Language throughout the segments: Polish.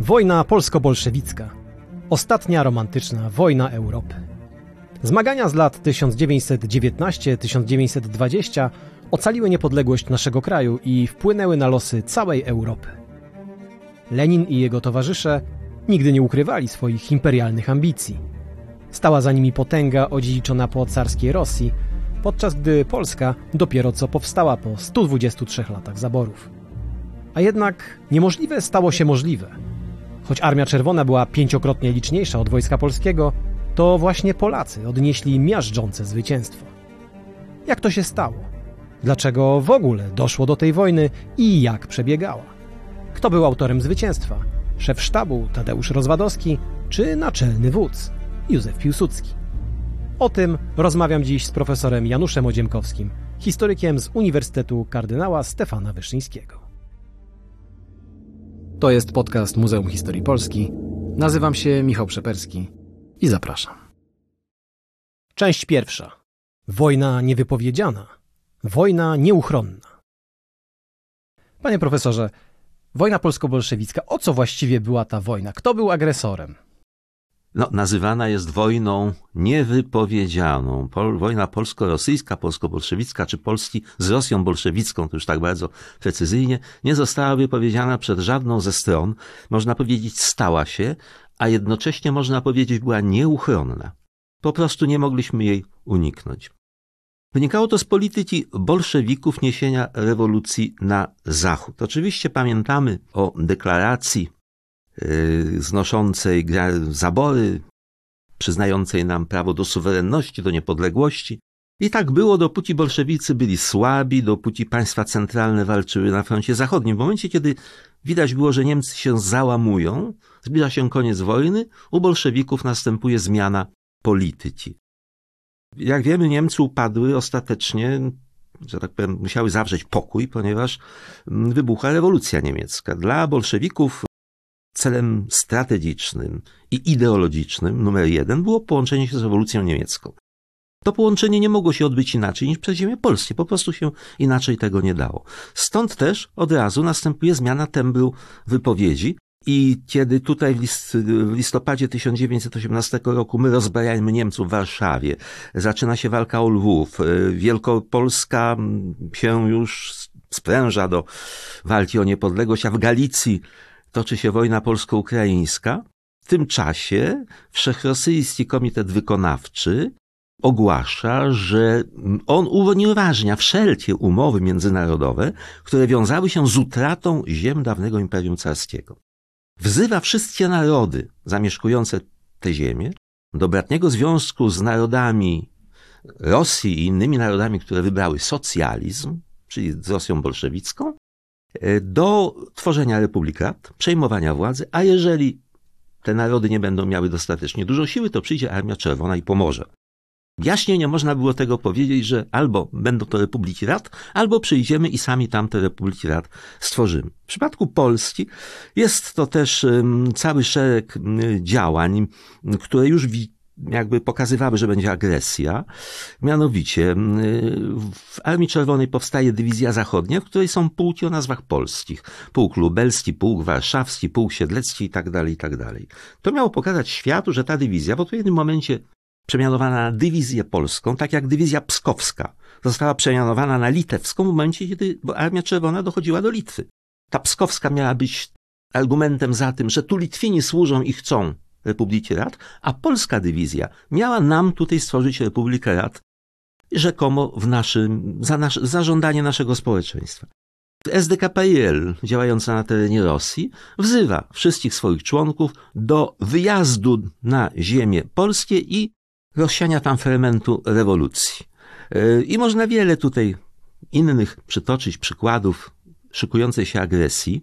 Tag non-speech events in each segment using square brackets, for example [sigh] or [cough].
Wojna polsko-bolszewicka. Ostatnia romantyczna wojna Europy. Zmagania z lat 1919-1920 ocaliły niepodległość naszego kraju i wpłynęły na losy całej Europy. Lenin i jego towarzysze nigdy nie ukrywali swoich imperialnych ambicji. Stała za nimi potęga odziedziczona po carskiej Rosji, podczas gdy Polska dopiero co powstała po 123 latach zaborów. A jednak niemożliwe stało się możliwe. Choć Armia Czerwona była pięciokrotnie liczniejsza od Wojska Polskiego, to właśnie Polacy odnieśli miażdżące zwycięstwo. Jak to się stało? Dlaczego w ogóle doszło do tej wojny i jak przebiegała? Kto był autorem zwycięstwa? Szef sztabu Tadeusz Rozwadowski czy naczelny wódz Józef Piłsudski? O tym rozmawiam dziś z profesorem Januszem Odziemkowskim, historykiem z Uniwersytetu Kardynała Stefana Wyszyńskiego. To jest podcast Muzeum Historii Polski. Nazywam się Michał Przeperski i zapraszam. Część pierwsza. Wojna niewypowiedziana. Wojna nieuchronna. Panie profesorze, wojna polsko-bolszewicka, o co właściwie była ta wojna? Kto był agresorem? No, nazywana jest wojną niewypowiedzianą. Pol, wojna polsko-rosyjska, polsko-bolszewicka, czy Polski z Rosją bolszewicką, to już tak bardzo precyzyjnie, nie została wypowiedziana przed żadną ze stron. Można powiedzieć, stała się, a jednocześnie można powiedzieć, była nieuchronna. Po prostu nie mogliśmy jej uniknąć. Wynikało to z polityki bolszewików niesienia rewolucji na zachód. Oczywiście pamiętamy o deklaracji znoszącej zabory, przyznającej nam prawo do suwerenności, do niepodległości. I tak było, dopóki bolszewicy byli słabi, dopóki państwa centralne walczyły na froncie zachodnim. W momencie, kiedy widać było, że Niemcy się załamują, zbliża się koniec wojny, u bolszewików następuje zmiana polityki. Jak wiemy, Niemcy upadły ostatecznie, że tak powiem, musiały zawrzeć pokój, ponieważ wybuchła rewolucja niemiecka. Dla bolszewików celem strategicznym i ideologicznym numer jeden było połączenie się z rewolucją niemiecką. To połączenie nie mogło się odbyć inaczej niż przez ziemię polskie. Po prostu się inaczej tego nie dało. Stąd też od razu następuje zmiana tembru wypowiedzi. I kiedy tutaj w, list, w listopadzie 1918 roku my rozbrajamy Niemców w Warszawie, zaczyna się walka o Lwów, Wielkopolska się już spręża do walki o niepodległość, a w Galicji toczy się wojna polsko-ukraińska. W tym czasie Wszechrosyjski Komitet Wykonawczy ogłasza, że on unieważnia wszelkie umowy międzynarodowe, które wiązały się z utratą ziem dawnego Imperium Carskiego. Wzywa wszystkie narody zamieszkujące te ziemię do bratniego związku z narodami Rosji i innymi narodami, które wybrały socjalizm, czyli z Rosją bolszewicką, do tworzenia republikat, przejmowania władzy, a jeżeli te narody nie będą miały dostatecznie dużo siły, to przyjdzie Armia Czerwona i pomoże. Jaśnie nie można było tego powiedzieć, że albo będą to Republiki Rad, albo przyjdziemy i sami tamte Republiki Rad stworzymy. W przypadku Polski jest to też cały szereg działań, które już jakby pokazywały, że będzie agresja. Mianowicie w Armii Czerwonej powstaje Dywizja Zachodnia, w której są pułki o nazwach polskich. Pułk lubelski, pułk warszawski, pułk siedlecki itd., tak itd. Tak to miało pokazać światu, że ta dywizja w odpowiednim momencie przemianowana na dywizję polską, tak jak dywizja pskowska została przemianowana na litewską w momencie, kiedy Armia Czerwona dochodziła do Litwy. Ta pskowska miała być argumentem za tym, że tu Litwini służą i chcą Republiki Rad, a polska dywizja miała nam tutaj stworzyć Republikę Rad, rzekomo w naszym, za, nasz, za żądanie naszego społeczeństwa. SDKPL, działająca na terenie Rosji, wzywa wszystkich swoich członków do wyjazdu na ziemię polskie i rozsiania tam fermentu rewolucji. I można wiele tutaj innych przytoczyć przykładów szykującej się agresji,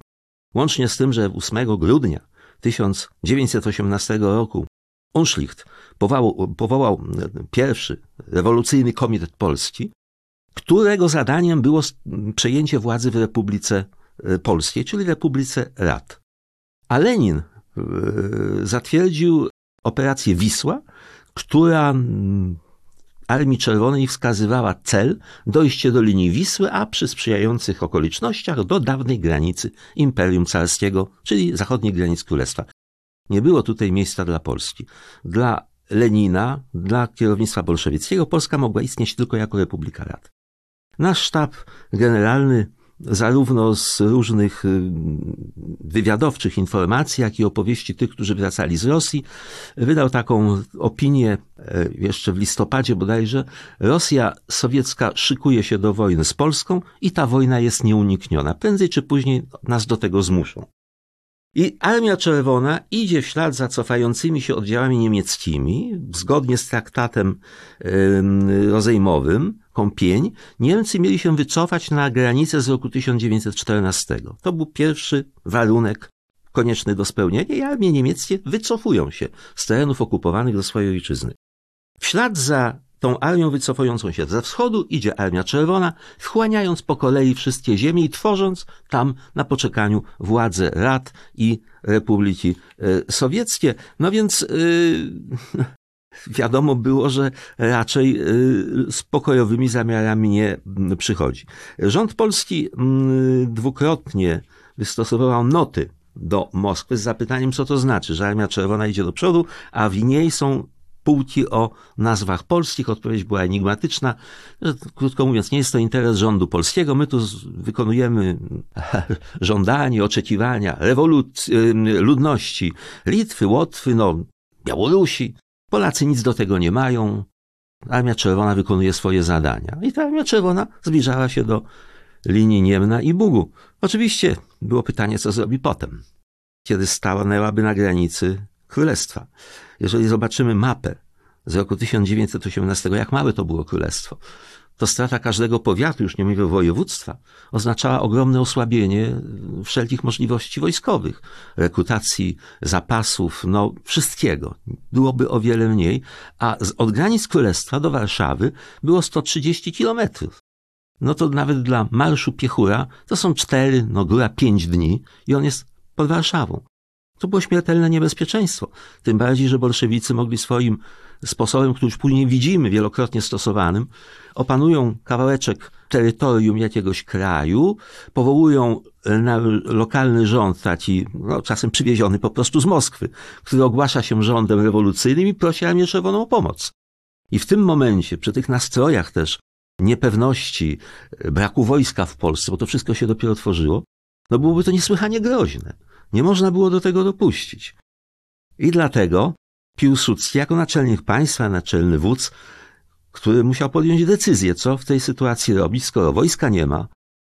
łącznie z tym, że 8 grudnia 1918 roku Unschlicht powołał, powołał pierwszy rewolucyjny komitet polski, którego zadaniem było przejęcie władzy w Republice e, Polskiej, czyli Republice Rad. A Lenin e, zatwierdził operację Wisła, która Armii Czerwonej wskazywała cel dojście do linii Wisły, a przy sprzyjających okolicznościach do dawnej granicy Imperium Carskiego, czyli zachodniej granic Królestwa. Nie było tutaj miejsca dla Polski. Dla Lenina, dla kierownictwa bolszewickiego Polska mogła istnieć tylko jako Republika Rad. Nasz sztab generalny zarówno z różnych y, wywiadowczych informacji, jak i opowieści tych, którzy wracali z Rosji, wydał taką opinię e, jeszcze w listopadzie bodajże. Rosja sowiecka szykuje się do wojny z Polską i ta wojna jest nieunikniona. Prędzej czy później nas do tego zmuszą. I Armia Czerwona idzie w ślad za cofającymi się oddziałami niemieckimi, zgodnie z traktatem rozejmowym, Kąpień, Niemcy mieli się wycofać na granicę z roku 1914. To był pierwszy warunek konieczny do spełnienia i armie niemieckie wycofują się z terenów okupowanych do swojej ojczyzny. W ślad za tą armią wycofującą się ze wschodu idzie Armia Czerwona, wchłaniając po kolei wszystkie ziemie i tworząc tam na poczekaniu władze rad i republiki e, sowieckie. No więc yy, wiadomo było, że raczej z pokojowymi zamiarami nie przychodzi. Rząd polski yy, dwukrotnie wystosował noty do Moskwy z zapytaniem, co to znaczy, że Armia Czerwona idzie do przodu, a w niej są półki o nazwach polskich. Odpowiedź była enigmatyczna. Krótko mówiąc, nie jest to interes rządu polskiego. My tu wykonujemy [laughs] żądanie, oczekiwania rewolucji, ludności Litwy, Łotwy, no, Białorusi. Polacy nic do tego nie mają. Armia Czerwona wykonuje swoje zadania. I ta Armia Czerwona zbliżała się do linii Niemna i Bugu. Oczywiście było pytanie, co zrobi potem, kiedy stanęłaby na granicy królestwa. Jeżeli zobaczymy mapę z roku 1918, jak małe to było królestwo, to strata każdego powiatu, już nie mówię województwa, oznaczała ogromne osłabienie wszelkich możliwości wojskowych, rekrutacji, zapasów, no wszystkiego. Byłoby o wiele mniej, a od granic królestwa do Warszawy było 130 kilometrów. No to nawet dla marszu Piechura to są cztery, no góra pięć dni i on jest pod Warszawą. To było śmiertelne niebezpieczeństwo. Tym bardziej, że bolszewicy mogli swoim sposobem, który już później widzimy wielokrotnie stosowanym, opanują kawałeczek terytorium jakiegoś kraju, powołują na lokalny rząd, taki no, czasem przywieziony po prostu z Moskwy, który ogłasza się rządem rewolucyjnym i prosi Armię Czerwoną o pomoc. I w tym momencie, przy tych nastrojach też niepewności, braku wojska w Polsce, bo to wszystko się dopiero tworzyło, no byłoby to niesłychanie groźne. Nie można było do tego dopuścić. I dlatego Piłsudski jako naczelnik państwa, naczelny wódz, który musiał podjąć decyzję, co w tej sytuacji robić, skoro wojska nie ma,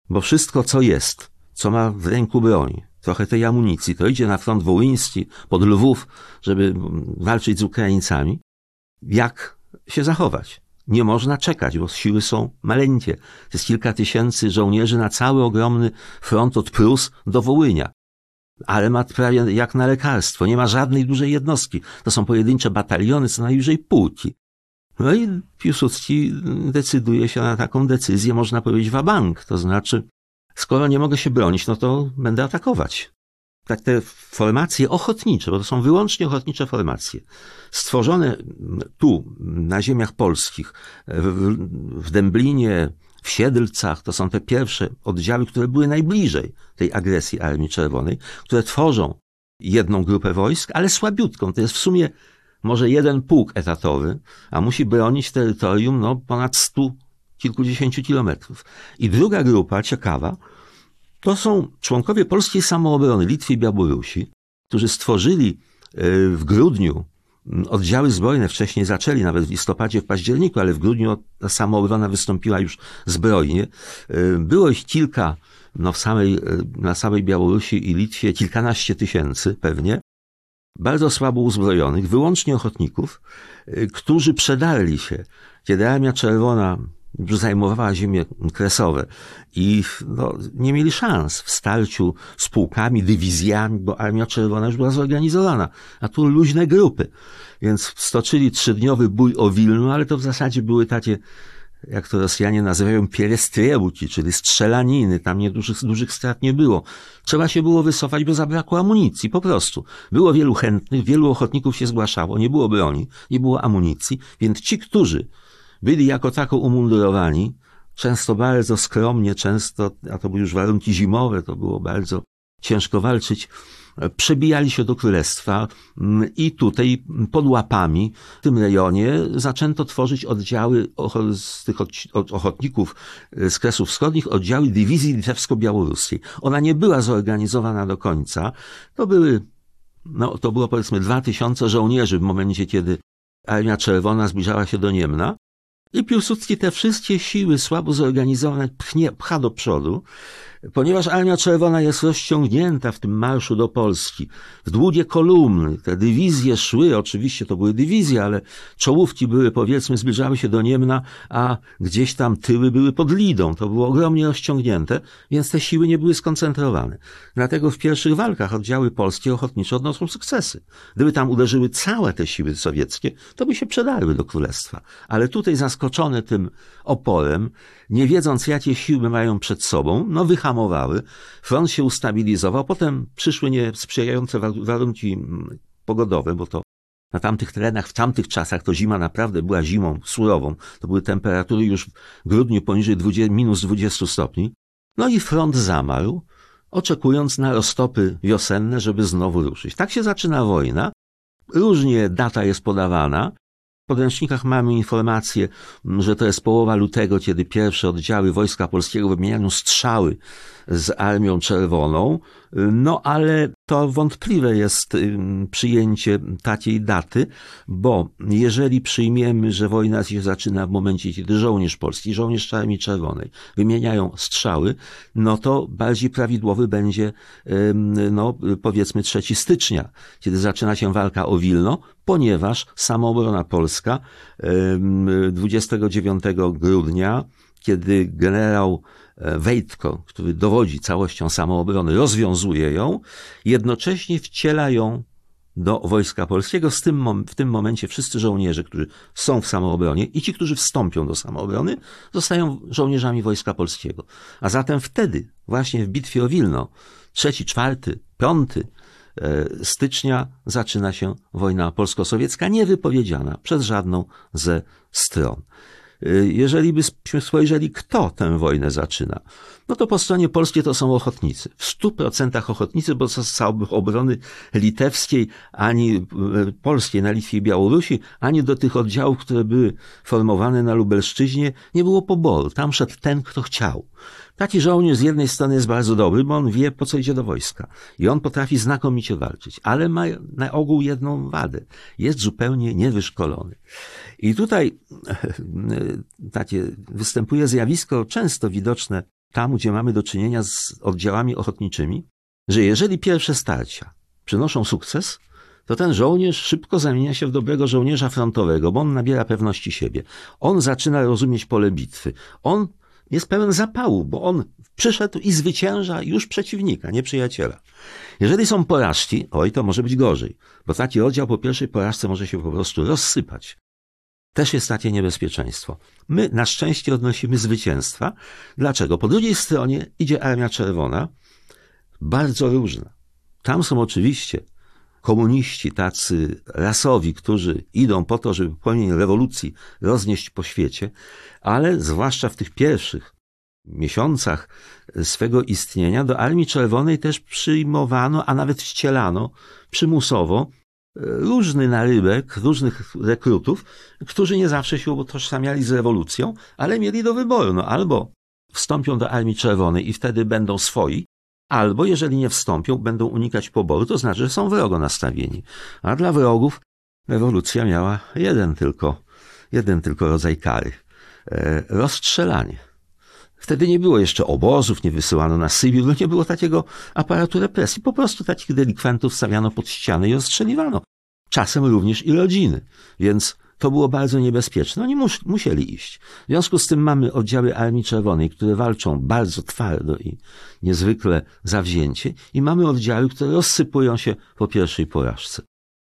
bo wszystko, co jest, co ma w ręku broń, trochę tej amunicji, to idzie na front wołyński, pod Lwów, żeby walczyć z Ukraińcami, jak się zachować? Nie można czekać, bo siły są maleńkie. To jest kilka tysięcy żołnierzy na cały ogromny front od Prus do Wołynia ale ma prawie jak na lekarstwo. Nie ma żadnej dużej jednostki. To są pojedyncze bataliony, co najwyżej pułki. No i Piłsudski decyduje się na taką decyzję, można powiedzieć, wabank. To znaczy, skoro nie mogę się bronić, no to będę atakować. Tak te formacje ochotnicze, bo to są wyłącznie ochotnicze formacje, stworzone tu, na ziemiach polskich, w, w Dęblinie, w Siedlcach, to są te pierwsze oddziały, które były najbliżej tej agresji Armii Czerwonej, które tworzą jedną grupę wojsk, ale słabiutką. To jest w sumie może jeden pułk etatowy, a musi bronić terytorium no, ponad stu kilkudziesięciu kilometrów. I druga grupa, ciekawa, to są członkowie polskiej samoobrony Litwy i Białorusi, którzy stworzyli y, w grudniu Oddziały zbrojne wcześniej zaczęli, nawet w listopadzie, w październiku, ale w grudniu ta samoobrona wystąpiła już zbrojnie. Y, było ich kilka no, w samej, y, na samej Białorusi i Litwie, kilkanaście tysięcy pewnie, bardzo słabo uzbrojonych, wyłącznie ochotników, y, którzy przedarli się, kiedy Armia Czerwona zajmowała ziemie kresowe i no, nie mieli szans w starciu z pułkami, dywizjami, bo Armia Czerwona już była zorganizowana, a tu luźne grupy. Więc stoczyli trzydniowy bój o Wilnu, ale to w zasadzie były takie, jak to Rosjanie nazywają, pierestriełki, czyli strzelaniny. Tam nie dużych, dużych strat nie było. Trzeba się było wycofać, bo zabrakło amunicji, po prostu. Było wielu chętnych, wielu ochotników się zgłaszało, nie było broni, nie było amunicji, więc ci, którzy byli jako tako umundurowani, często bardzo skromnie, często, a to były już warunki zimowe, to było bardzo ciężko walczyć, przebijali się do królestwa mm, i tutaj pod łapami w tym rejonie zaczęto tworzyć oddziały z tych ochotników z Kresów Wschodnich, oddziały dywizji litewsko-białoruskiej. Ona nie była zorganizowana do końca. To były, no to było powiedzmy dwa tysiące żołnierzy w momencie, kiedy Armia Czerwona zbliżała się do Niemna. I Piłsudski te wszystkie siły słabo zorganizowane pchnie, pcha do przodu ponieważ Armia Czerwona jest rozciągnięta w tym marszu do Polski, w długie kolumny, te dywizje szły, oczywiście to były dywizje, ale czołówki były, powiedzmy, zbliżały się do Niemna, a gdzieś tam tyły były pod Lidą, to było ogromnie rozciągnięte, więc te siły nie były skoncentrowane. Dlatego w pierwszych walkach oddziały polskie ochotnicze odnoszą sukcesy. Gdyby tam uderzyły całe te siły sowieckie, to by się przedarły do królestwa. Ale tutaj zaskoczone tym oporem, nie wiedząc jakie siły mają przed sobą, no wyhamowały, front się ustabilizował, potem przyszły niesprzyjające warunki mm, pogodowe, bo to na tamtych terenach, w tamtych czasach to zima naprawdę była zimą surową. To były temperatury już w grudniu poniżej 20, minus 20 stopni. No i front zamarł, oczekując na roztopy wiosenne, żeby znowu ruszyć. Tak się zaczyna wojna. Różnie data jest podawana podręcznikach mamy informację, że to jest połowa lutego, kiedy pierwsze oddziały Wojska Polskiego wymieniają strzały z Armią Czerwoną, no ale to wątpliwe jest przyjęcie takiej daty, bo jeżeli przyjmiemy, że wojna się zaczyna w momencie, kiedy żołnierz polski, żołnierz Armii Czerwonej wymieniają strzały, no to bardziej prawidłowy będzie, no powiedzmy 3 stycznia, kiedy zaczyna się walka o Wilno, ponieważ samoobrona polska 29 grudnia, kiedy generał Wejtko, który dowodzi całością samoobrony, rozwiązuje ją, jednocześnie wciela ją do Wojska Polskiego. Z tym, w tym momencie wszyscy żołnierze, którzy są w samoobronie i ci, którzy wstąpią do samoobrony, zostają żołnierzami Wojska Polskiego. A zatem wtedy, właśnie w bitwie o Wilno, trzeci, czwarty, piąty e, stycznia zaczyna się wojna polsko-sowiecka, niewypowiedziana przez żadną ze stron. Y, jeżeli byśmy spojrzeli, kto tę wojnę zaczyna, no to po stronie polskiej to są ochotnicy. W stu procentach ochotnicy, bo z obrony litewskiej, ani y, polskiej na Litwie i Białorusi, ani do tych oddziałów, które były formowane na Lubelszczyźnie, nie było poboru. Tam szedł ten, kto chciał. Taki żołnierz z jednej strony jest bardzo dobry, bo on wie, po co idzie do wojska. I on potrafi znakomicie walczyć, ale ma na ogół jedną wadę. Jest zupełnie niewyszkolony. I tutaj takie występuje zjawisko często widoczne tam, gdzie mamy do czynienia z oddziałami ochotniczymi, że jeżeli pierwsze starcia przynoszą sukces, to ten żołnierz szybko zamienia się w dobrego żołnierza frontowego, bo on nabiera pewności siebie. On zaczyna rozumieć pole bitwy. On jest pełen zapału, bo on przyszedł i zwycięża już przeciwnika, nie przyjaciela. Jeżeli są porażki, oj, to może być gorzej, bo taki oddział po pierwszej porażce może się po prostu rozsypać. Też jest takie niebezpieczeństwo. My na szczęście odnosimy zwycięstwa. Dlaczego? Po drugiej stronie idzie Armia Czerwona, bardzo różna. Tam są oczywiście komuniści, tacy rasowi, którzy idą po to, żeby płomień rewolucji roznieść po świecie, ale zwłaszcza w tych pierwszych miesiącach swego istnienia do Armii Czerwonej też przyjmowano, a nawet wcielano przymusowo różny narybek, różnych rekrutów, którzy nie zawsze się utożsamiali z rewolucją, ale mieli do wyboru. No, albo wstąpią do Armii Czerwonej i wtedy będą swoi, albo jeżeli nie wstąpią, będą unikać poboru, to znaczy, że są wrogo nastawieni. A dla wrogów rewolucja miała jeden tylko, jeden tylko rodzaj kary. E, rozstrzelanie. Wtedy nie było jeszcze obozów, nie wysyłano na Sybir, no nie było takiego aparatu represji. Po prostu takich delikwentów stawiano pod ściany i rozstrzeliwano. Czasem również i rodziny. Więc to było bardzo niebezpieczne. Oni mus musieli iść. W związku z tym mamy oddziały Armii Czerwonej, które walczą bardzo twardo i niezwykle zawzięcie i mamy oddziały, które rozsypują się po pierwszej porażce.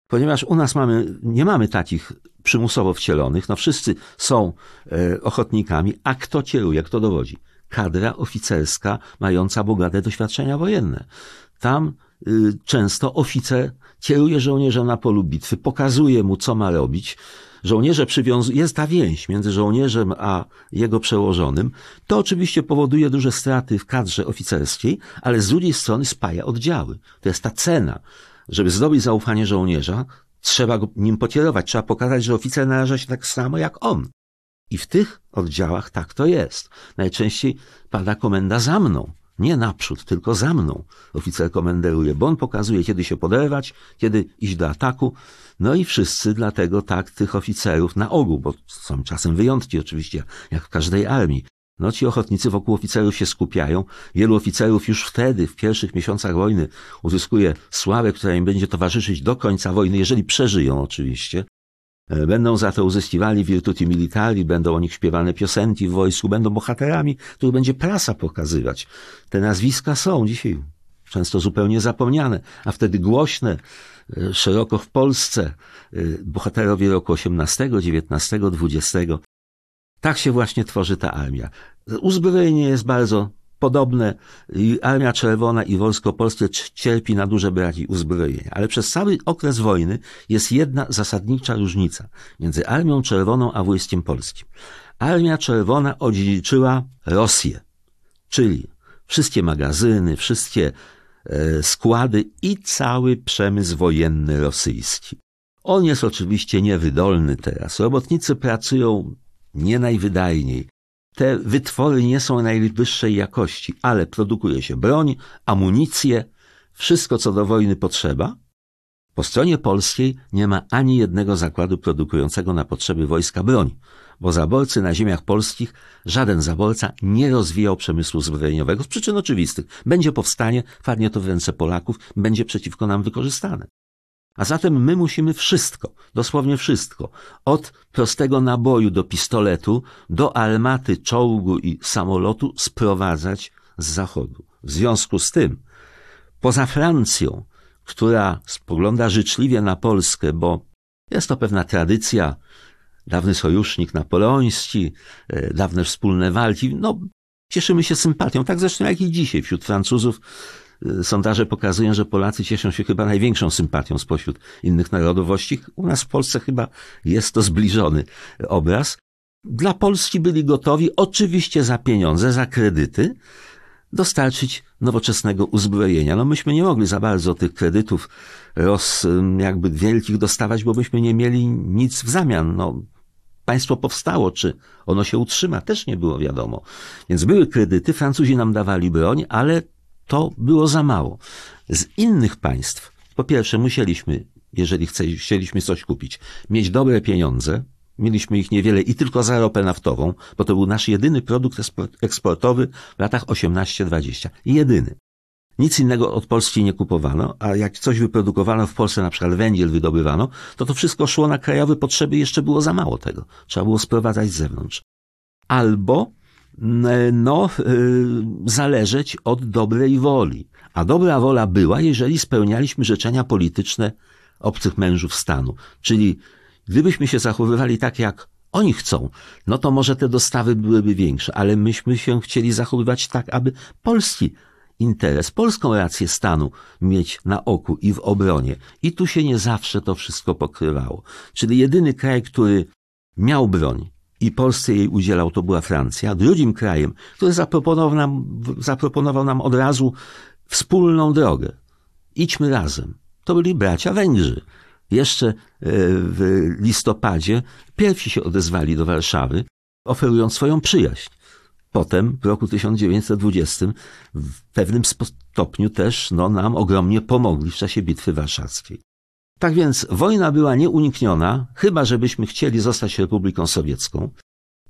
Ponieważ u nas mamy, nie mamy takich przymusowo wcielonych, no wszyscy są e, ochotnikami, a kto kieruje, kto dowodzi? Kadra oficerska mająca bogate doświadczenia wojenne. Tam y, często oficer kieruje żołnierza na polu bitwy, pokazuje mu, co ma robić. Żołnierze przywiązują, jest ta więź między żołnierzem a jego przełożonym. To oczywiście powoduje duże straty w kadrze oficerskiej, ale z drugiej strony spaja oddziały. To jest ta cena. Żeby zdobyć zaufanie żołnierza, trzeba go nim pokierować, trzeba pokazać, że oficer naraża się tak samo jak on. I w tych oddziałach tak to jest. Najczęściej pada komenda za mną. Nie naprzód, tylko za mną oficer komenderuje, bo on pokazuje, kiedy się poderwać, kiedy iść do ataku. No i wszyscy dlatego tak tych oficerów na ogół, bo są czasem wyjątki oczywiście, jak w każdej armii. No ci ochotnicy wokół oficerów się skupiają. Wielu oficerów już wtedy, w pierwszych miesiącach wojny, uzyskuje sławę, która im będzie towarzyszyć do końca wojny, jeżeli przeżyją oczywiście. E, będą za to uzyskiwali virtuti militari, będą o nich śpiewane piosenki w wojsku, będą bohaterami, których będzie prasa pokazywać. Te nazwiska są dzisiaj często zupełnie zapomniane, a wtedy głośne, e, szeroko w Polsce, e, bohaterowie roku 18, 19, 20. Tak się właśnie tworzy ta armia. Uzbrojenie jest bardzo podobne. Armia Czerwona i Wojsko Polskie cierpi na duże braki uzbrojenia. Ale przez cały okres wojny jest jedna zasadnicza różnica między Armią Czerwoną a Wojskiem Polskim. Armia Czerwona odziedziczyła Rosję, czyli wszystkie magazyny, wszystkie e, składy i cały przemysł wojenny rosyjski. On jest oczywiście niewydolny teraz. Robotnicy pracują nie najwydajniej. Te wytwory nie są najwyższej jakości, ale produkuje się broń, amunicję, wszystko co do wojny potrzeba. Po stronie polskiej nie ma ani jednego zakładu produkującego na potrzeby wojska broń, bo zaborcy na ziemiach polskich żaden zaborca nie rozwijał przemysłu zbrojeniowego z przyczyn oczywistych. Będzie powstanie, farnie to w ręce Polaków, będzie przeciwko nam wykorzystane. A zatem my musimy wszystko, dosłownie wszystko, od prostego naboju do pistoletu, do armaty, czołgu i samolotu sprowadzać z zachodu. W związku z tym, poza Francją, która spogląda życzliwie na Polskę, bo jest to pewna tradycja, dawny sojusznik napoleoński, e, dawne wspólne walki, no cieszymy się sympatią, tak zresztą jak i dzisiaj wśród Francuzów sondaże pokazują, że Polacy cieszą się chyba największą sympatią spośród innych narodowości. U nas w Polsce chyba jest to zbliżony obraz. Dla Polski byli gotowi, oczywiście za pieniądze, za kredyty, dostarczyć nowoczesnego uzbrojenia. No myśmy nie mogli za bardzo tych kredytów roz, jakby wielkich dostawać, bo byśmy nie mieli nic w zamian. No, państwo powstało, czy ono się utrzyma, też nie było wiadomo. Więc były kredyty, Francuzi nam dawali broń, ale to było za mało. Z innych państw, po pierwsze, musieliśmy, jeżeli chcieliśmy coś kupić, mieć dobre pieniądze. Mieliśmy ich niewiele i tylko za ropę naftową, bo to był nasz jedyny produkt eksportowy w latach 18-20. Jedyny. Nic innego od Polski nie kupowano, a jak coś wyprodukowano w Polsce, na przykład węgiel wydobywano, to to wszystko szło na krajowe potrzeby, jeszcze było za mało tego. Trzeba było sprowadzać z zewnątrz. Albo no, y, zależeć od dobrej woli. A dobra wola była, jeżeli spełnialiśmy życzenia polityczne obcych mężów stanu. Czyli gdybyśmy się zachowywali tak, jak oni chcą, no to może te dostawy byłyby większe, ale myśmy się chcieli zachowywać tak, aby polski interes, polską rację stanu mieć na oku i w obronie. I tu się nie zawsze to wszystko pokrywało. Czyli jedyny kraj, który miał broń, i Polsce jej udzielał, to była Francja. Drugim krajem, który zaproponował nam, zaproponował nam od razu wspólną drogę. Idźmy razem. To byli bracia Węgrzy. Jeszcze e, w listopadzie pierwsi się odezwali do Warszawy, oferując swoją przyjaźń. Potem w roku 1920 w pewnym stopniu też no, nam ogromnie pomogli w czasie Bitwy Warszawskiej. Tak więc wojna była nieunikniona, chyba żebyśmy chcieli zostać Republiką Sowiecką.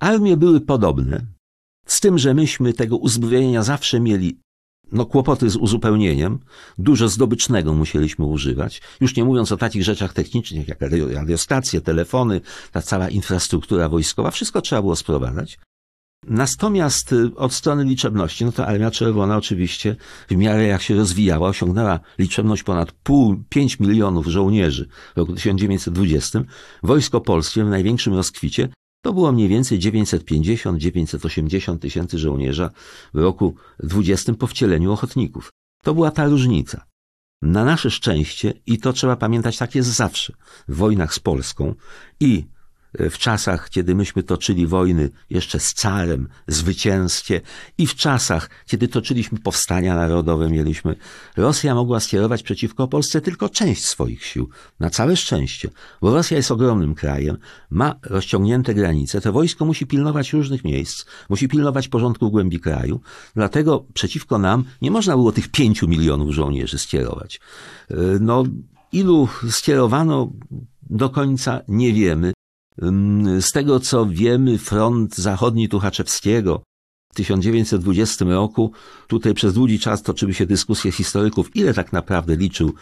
Armie były podobne, z tym, że myśmy tego uzbrojenia zawsze mieli no, kłopoty z uzupełnieniem, dużo zdobycznego musieliśmy używać, już nie mówiąc o takich rzeczach technicznych jak radiostacje, telefony, ta cała infrastruktura wojskowa, wszystko trzeba było sprowadzać. Natomiast y, od strony liczebności, no to Armia Czerwona oczywiście w miarę jak się rozwijała, osiągnęła liczebność ponad pół, pięć milionów żołnierzy w roku 1920. Wojsko Polskie w największym rozkwicie to było mniej więcej 950-980 tysięcy żołnierza w roku 20 po wcieleniu ochotników. To była ta różnica. Na nasze szczęście, i to trzeba pamiętać, tak jest zawsze w wojnach z Polską i w czasach, kiedy myśmy toczyli wojny jeszcze z carem, zwycięskie i w czasach, kiedy toczyliśmy powstania narodowe, mieliśmy, Rosja mogła skierować przeciwko Polsce tylko część swoich sił. Na całe szczęście, bo Rosja jest ogromnym krajem, ma rozciągnięte granice, to wojsko musi pilnować różnych miejsc, musi pilnować porządku w głębi kraju, dlatego przeciwko nam nie można było tych pięciu milionów żołnierzy skierować. No, ilu skierowano do końca nie wiemy. Z tego co wiemy, front zachodni Tuchaczewskiego 1920 roku, tutaj przez długi czas toczyły się dyskusje historyków, ile tak naprawdę liczył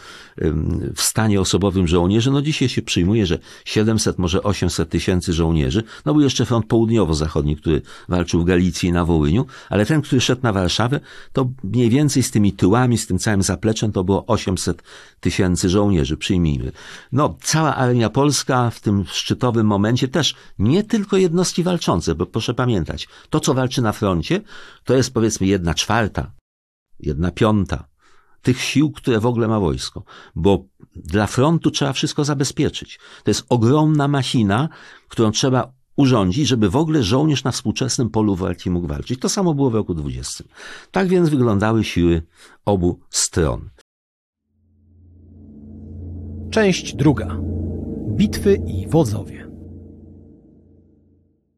w stanie osobowym żołnierzy. No dzisiaj się przyjmuje, że 700, może 800 tysięcy żołnierzy. No był jeszcze front południowo-zachodni, który walczył w Galicji i na Wołyniu, ale ten, który szedł na Warszawę, to mniej więcej z tymi tyłami, z tym całym zapleczem, to było 800 tysięcy żołnierzy, przyjmijmy. No, cała armia polska w tym szczytowym momencie też nie tylko jednostki walczące, bo proszę pamiętać, to co walczy na froncie, to jest powiedzmy jedna czwarta, jedna piąta tych sił, które w ogóle ma wojsko. Bo dla frontu trzeba wszystko zabezpieczyć. To jest ogromna machina, którą trzeba urządzić, żeby w ogóle żołnierz na współczesnym polu walki mógł walczyć. To samo było w roku 20. Tak więc wyglądały siły obu stron. Część druga. Bitwy i wodzowie.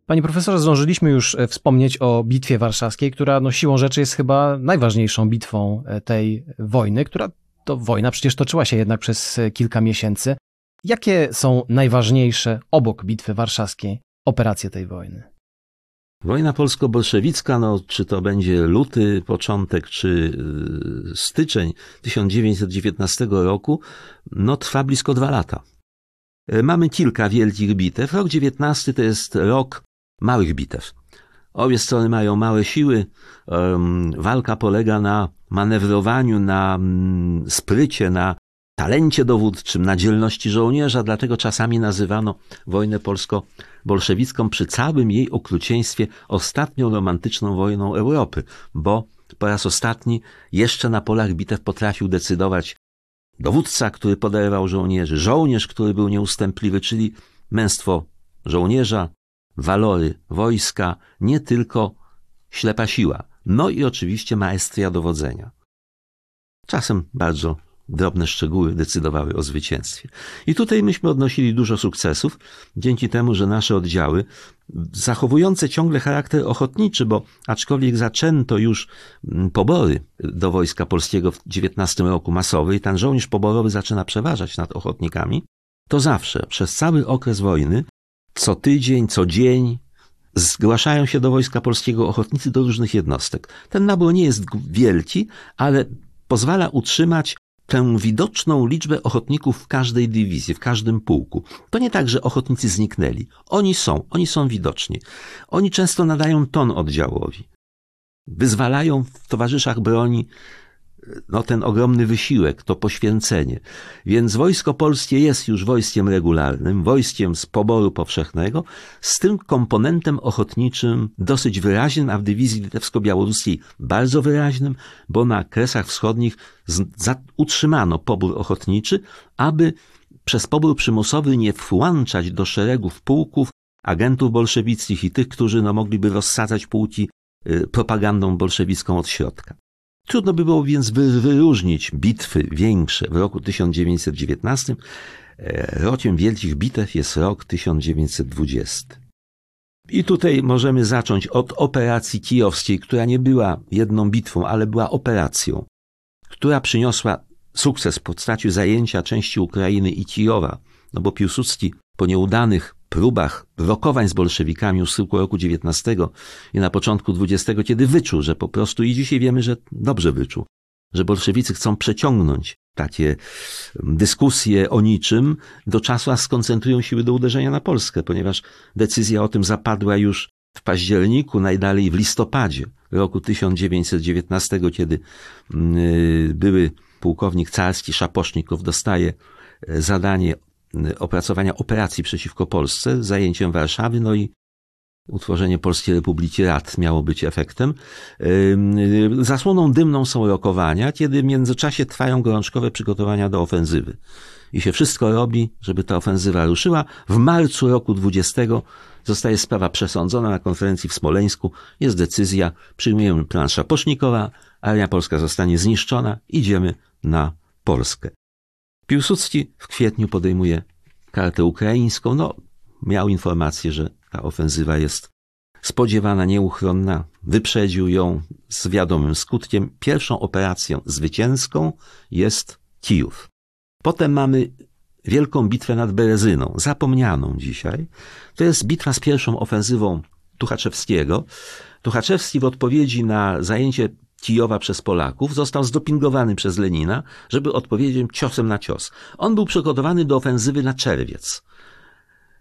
Panie profesorze, zdążyliśmy już e, wspomnieć o Bitwie Warszawskiej, która no, siłą rzeczy jest chyba najważniejszą bitwą e, tej wojny, która to wojna przecież toczyła się jednak przez e, kilka miesięcy. Jakie są najważniejsze obok Bitwy Warszawskiej operacje tej wojny? Wojna polsko-bolszewicka, no, czy to będzie luty początek, czy styczeń 1919 roku, no, trwa blisko dwa lata. Mamy kilka wielkich bitew. Rok 19 to jest rok małych bitew. Obie strony mają małe siły. Walka polega na manewrowaniu, na mm, sprycie, na talencie dowódczym, na dzielności żołnierza, dlatego czasami nazywano wojnę polsko-bolszewicką przy całym jej okrucieństwie ostatnią romantyczną wojną Europy, bo po raz ostatni jeszcze na polach bitew potrafił decydować dowódca, który podarował żołnierzy, żołnierz, który był nieustępliwy, czyli męstwo żołnierza, walory wojska, nie tylko ślepa siła, no i oczywiście maestria dowodzenia. Czasem bardzo drobne szczegóły decydowały o zwycięstwie. I tutaj myśmy odnosili dużo sukcesów, dzięki temu, że nasze oddziały, zachowujące ciągle charakter ochotniczy, bo aczkolwiek zaczęto już mm, pobory do Wojska Polskiego w XIX roku masowe i ten żołnierz poborowy zaczyna przeważać nad ochotnikami, to zawsze, przez cały okres wojny, co tydzień, co dzień zgłaszają się do Wojska Polskiego ochotnicy do różnych jednostek. Ten nabór nie jest wielki, ale pozwala utrzymać tę widoczną liczbę ochotników w każdej dywizji, w każdym pułku. To nie tak, że ochotnicy zniknęli. Oni są, oni są widoczni. Oni często nadają ton oddziałowi. Wyzwalają w towarzyszach broni no, ten ogromny wysiłek, to poświęcenie. Więc wojsko polskie jest już wojskiem regularnym, wojskiem z poboru powszechnego, z tym komponentem ochotniczym dosyć wyraźnym, a w dywizji litewsko-białoruskiej bardzo wyraźnym, bo na Kresach Wschodnich utrzymano pobór ochotniczy, aby przez pobór przymusowy nie włączać do szeregów pułków agentów bolszewickich i tych, którzy no, mogliby rozsadzać pułki y, propagandą bolszewicką od środka. Trudno by było więc wyróżnić bitwy większe w roku 1919. E, rokiem wielkich bitew jest rok 1920. I tutaj możemy zacząć od operacji kijowskiej, która nie była jedną bitwą, ale była operacją, która przyniosła sukces w postaci zajęcia części Ukrainy i Kijowa, no bo Piłsudski po nieudanych próbach rokowań z bolszewikami już schyłku roku XIX i na początku XX, kiedy wyczuł, że po prostu i dzisiaj wiemy, że dobrze wyczuł, że bolszewicy chcą przeciągnąć takie dyskusje o niczym do czasu, a skoncentrują siły do uderzenia na Polskę, ponieważ decyzja o tym zapadła już w październiku, najdalej w listopadzie roku 1919, kiedy mm, były pułkownik carski Szapocznikow dostaje e, zadanie opracowania operacji przeciwko Polsce, zajęciem Warszawy, no i utworzenie Polskiej Republiki Rad miało być efektem. Zasłoną dymną są rokowania, kiedy w międzyczasie trwają gorączkowe przygotowania do ofensywy. I się wszystko robi, żeby ta ofensywa ruszyła. W marcu roku 20 zostaje sprawa przesądzona na konferencji w Smoleńsku. Jest decyzja, przyjmujemy plan Szapocznikowa, armia polska zostanie zniszczona, idziemy na Polskę. Piłsudski w kwietniu podejmuje kartę ukraińską. No, miał informację, że ta ofensywa jest spodziewana, nieuchronna. Wyprzedził ją z wiadomym skutkiem. Pierwszą operacją zwycięską jest Kijów. Potem mamy wielką bitwę nad Berezyną, zapomnianą dzisiaj. To jest bitwa z pierwszą ofensywą Tuchaczewskiego. Tuchaczewski w odpowiedzi na zajęcie Kijowa przez Polaków został zdopingowany przez Lenina, żeby odpowiedzieć ciosem na cios. On był przygotowany do ofensywy na czerwiec.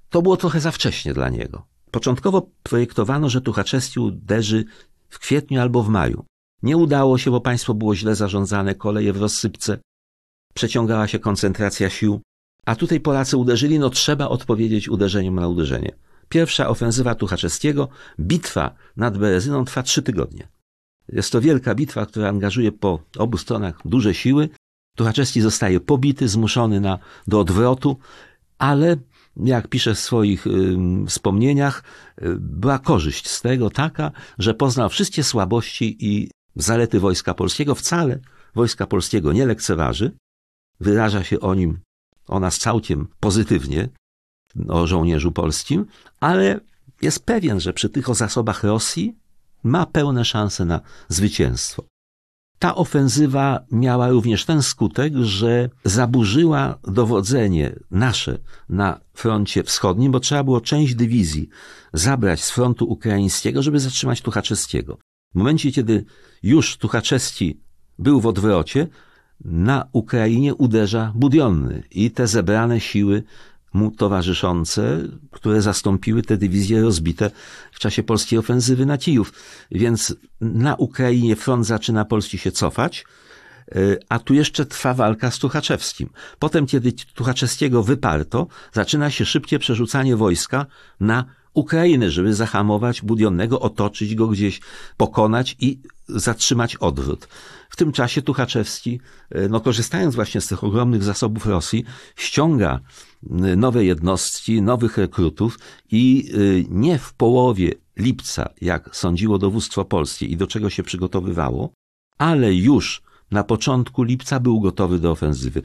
To było trochę za wcześnie dla niego. Początkowo projektowano, że Tuchaczewski uderzy w kwietniu albo w maju. Nie udało się, bo państwo było źle zarządzane, koleje w rozsypce, przeciągała się koncentracja sił, a tutaj Polacy uderzyli, no trzeba odpowiedzieć uderzeniem na uderzenie. Pierwsza ofensywa Tuchaczewskiego, bitwa nad Berezyną trwa trzy tygodnie. Jest to wielka bitwa, która angażuje po obu stronach duże siły. Tuchaczewski zostaje pobity, zmuszony na, do odwrotu, ale jak pisze w swoich y, wspomnieniach, y, była korzyść z tego taka, że poznał wszystkie słabości i zalety Wojska Polskiego. Wcale Wojska Polskiego nie lekceważy, wyraża się o nim, o nas całkiem pozytywnie, o żołnierzu polskim, ale jest pewien, że przy tych zasobach Rosji ma pełne szanse na zwycięstwo. Ta ofensywa miała również ten skutek, że zaburzyła dowodzenie nasze na froncie wschodnim, bo trzeba było część dywizji zabrać z frontu ukraińskiego, żeby zatrzymać Tuchaczewskiego. W momencie, kiedy już Tuchaczewski był w odwrocie, na Ukrainie uderza Budionny i te zebrane siły mu towarzyszące, które zastąpiły te dywizje rozbite w czasie polskiej ofensywy na Kijów. Więc na Ukrainie front zaczyna Polski się cofać, e, a tu jeszcze trwa walka z Tuchaczewskim. Potem, kiedy Tuchaczewskiego wyparto, zaczyna się szybkie przerzucanie wojska na Ukrainę, żeby zahamować Budionnego, otoczyć go gdzieś, pokonać i zatrzymać odwrót. W tym czasie Tuchaczewski, e, no korzystając właśnie z tych ogromnych zasobów Rosji, ściąga nowe jednostki, nowych rekrutów i y, nie w połowie lipca, jak sądziło dowództwo polskie i do czego się przygotowywało, ale już na początku lipca był gotowy do ofensywy.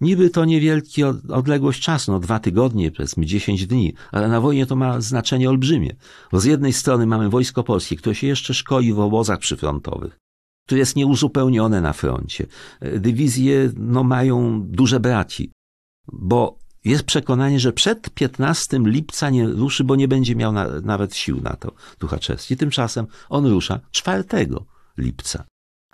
Niby to niewielki odległość czasu, no dwa tygodnie, powiedzmy dziesięć dni, ale na wojnie to ma znaczenie olbrzymie. Bo z jednej strony mamy wojsko polskie, które się jeszcze szkoi w obozach przyfrontowych, które jest nieuzupełnione na froncie. Dywizje no, mają duże braci, bo jest przekonanie, że przed 15 lipca nie ruszy, bo nie będzie miał na, nawet sił na to Tuchaczewski. Tymczasem on rusza 4 lipca.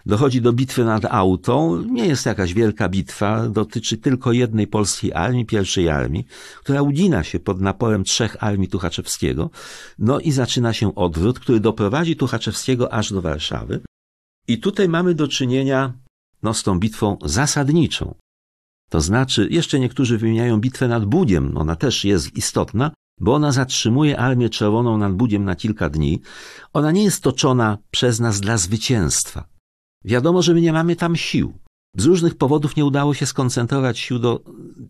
Dochodzi do bitwy nad Autą. Nie jest jakaś wielka bitwa, dotyczy tylko jednej polskiej armii, pierwszej armii, która ugina się pod naporem trzech armii Tuchaczewskiego. No i zaczyna się odwrót, który doprowadzi Tuchaczewskiego aż do Warszawy. I tutaj mamy do czynienia no, z tą bitwą zasadniczą. To znaczy, jeszcze niektórzy wymieniają bitwę nad Budiem, ona też jest istotna, bo ona zatrzymuje Armię Czerwoną nad Budiem na kilka dni. Ona nie jest toczona przez nas dla zwycięstwa. Wiadomo, że my nie mamy tam sił. Z różnych powodów nie udało się skoncentrować sił do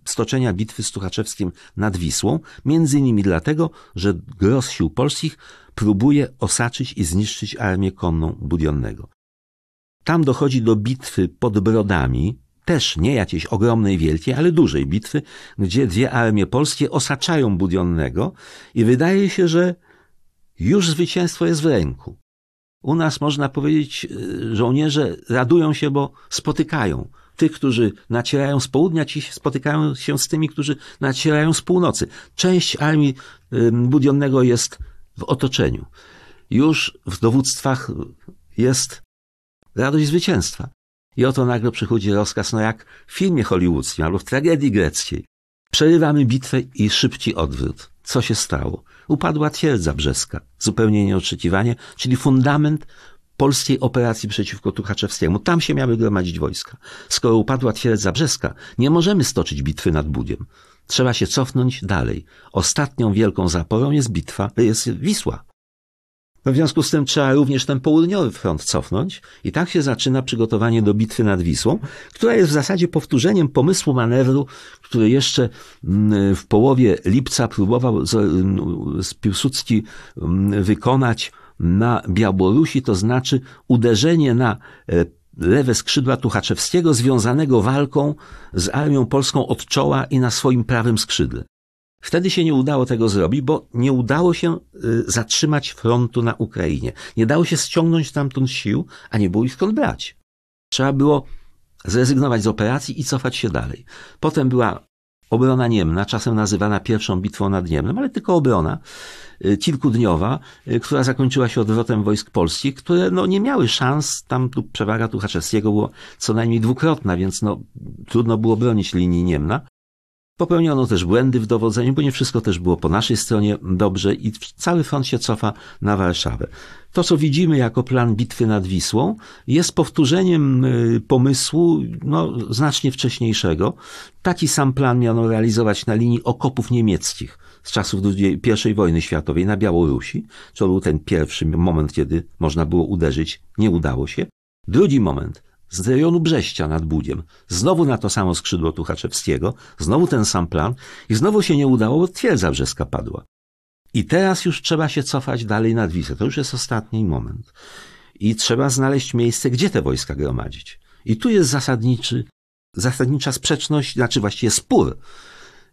stoczenia bitwy z Tuchaczewskim nad Wisłą, między innymi dlatego, że gros sił polskich próbuje osaczyć i zniszczyć armię konną Budionnego. Tam dochodzi do bitwy pod Brodami, też nie jakiejś ogromnej, wielkiej, ale dużej bitwy, gdzie dwie armie polskie osaczają Budionnego i wydaje się, że już zwycięstwo jest w ręku. U nas można powiedzieć, y, żołnierze radują się, bo spotykają. Tych, którzy nacierają z południa, ci spotykają się z tymi, którzy nacierają z północy. Część armii Budionnego jest w otoczeniu. Już w dowództwach jest radość zwycięstwa. I oto nagle przychodzi rozkaz, no jak w filmie hollywoodzkim albo w tragedii greckiej. Przerywamy bitwę i szybki odwrót. Co się stało? Upadła twierdza brzeska. Zupełnie nieoczekiwanie, czyli fundament polskiej operacji przeciwko Tuchaczewskiemu. Tam się miały gromadzić wojska. Skoro upadła twierdza brzeska, nie możemy stoczyć bitwy nad Budiem. Trzeba się cofnąć dalej. Ostatnią wielką zaporą jest bitwa, jest Wisła. W związku z tym trzeba również ten południowy front cofnąć i tak się zaczyna przygotowanie do bitwy nad Wisłą, która jest w zasadzie powtórzeniem pomysłu manewru, który jeszcze mm, w połowie lipca próbował Piłsudski mm, wykonać na Białorusi, to znaczy uderzenie na e, lewe skrzydła Tuchaczewskiego związanego walką z armią polską od czoła i na swoim prawym skrzydle. Wtedy się nie udało tego zrobić, bo nie udało się y, zatrzymać frontu na Ukrainie. Nie dało się ściągnąć tamtąd sił, a nie było ich skąd brać. Trzeba było zrezygnować z operacji i cofać się dalej. Potem była obrona niemna, czasem nazywana pierwszą bitwą nad Niemnem, ale tylko obrona y, kilkudniowa, y, która zakończyła się odwrotem wojsk polskich, które no, nie miały szans, tam tu przewaga Tuchaczewskiego było co najmniej dwukrotna, więc no, trudno było bronić linii Niemna. Popełniono też błędy w dowodzeniu, bo nie wszystko też było po naszej stronie dobrze i cały front się cofa na Warszawę. To, co widzimy jako plan bitwy nad Wisłą, jest powtórzeniem y, pomysłu no, znacznie wcześniejszego. Taki sam plan miano realizować na linii okopów niemieckich z czasów I wojny światowej na Białorusi. To był ten pierwszy moment, kiedy można było uderzyć. Nie udało się. Drugi moment z rejonu Brześcia nad Budziem. Znowu na to samo skrzydło Tuchaczewskiego, znowu ten sam plan i znowu się nie udało, bo twierdza brzeska padła. I teraz już trzeba się cofać dalej nad Wisłę. To już jest ostatni moment. I trzeba znaleźć miejsce, gdzie te wojska gromadzić. I tu jest zasadniczy, zasadnicza sprzeczność, znaczy właściwie spór.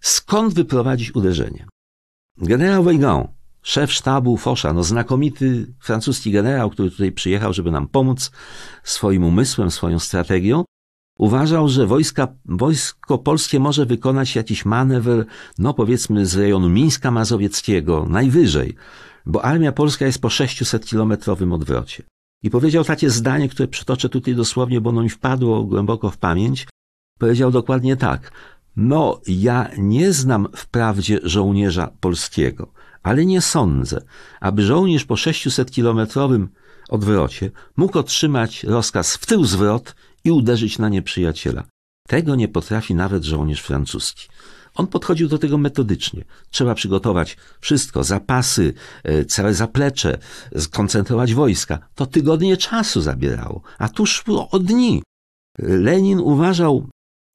Skąd wyprowadzić uderzenie? Generał Weygand szef sztabu Fosza, no znakomity francuski generał, który tutaj przyjechał, żeby nam pomóc swoim umysłem, swoją strategią, uważał, że wojska, wojsko polskie może wykonać jakiś manewr, no powiedzmy z rejonu Mińska Mazowieckiego, najwyżej, bo armia polska jest po 600-kilometrowym odwrocie. I powiedział takie zdanie, które przytoczę tutaj dosłownie, bo ono mi wpadło głęboko w pamięć. Powiedział dokładnie tak. No, ja nie znam wprawdzie żołnierza polskiego, ale nie sądzę, aby żołnierz po 600-kilometrowym odwrocie mógł otrzymać rozkaz w tył zwrot i uderzyć na nieprzyjaciela. Tego nie potrafi nawet żołnierz francuski. On podchodził do tego metodycznie. Trzeba przygotować wszystko, zapasy, e, całe zaplecze, skoncentrować wojska. To tygodnie czasu zabierało, a tu szło o dni. Lenin uważał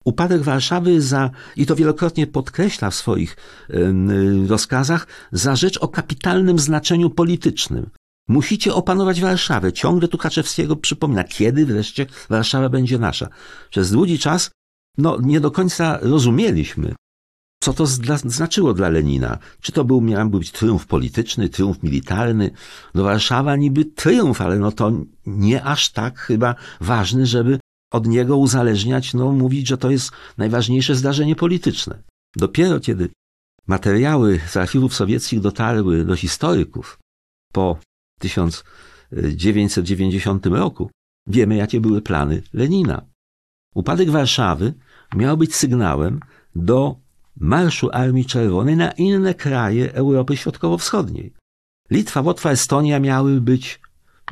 upadek Warszawy za, i to wielokrotnie podkreśla w swoich rozkazach, za rzecz o kapitalnym znaczeniu politycznym. Musicie opanować Warszawę. Ciągle Tuchaczewskiego przypomina, kiedy wreszcie Warszawa będzie nasza. Przez długi czas no, nie do końca rozumieliśmy, co to znaczyło dla Lenina. Czy to był, miał być triumf polityczny, triumf militarny? Do Warszawa niby triumf, ale no to nie aż tak chyba ważny, żeby od niego uzależniać, no mówić, że to jest najważniejsze zdarzenie polityczne. Dopiero kiedy materiały z archiwów sowieckich dotarły do historyków po 1990 roku, wiemy jakie były plany Lenina. Upadek Warszawy miał być sygnałem do marszu Armii Czerwonej na inne kraje Europy Środkowo-Wschodniej. Litwa, Łotwa, Estonia miały być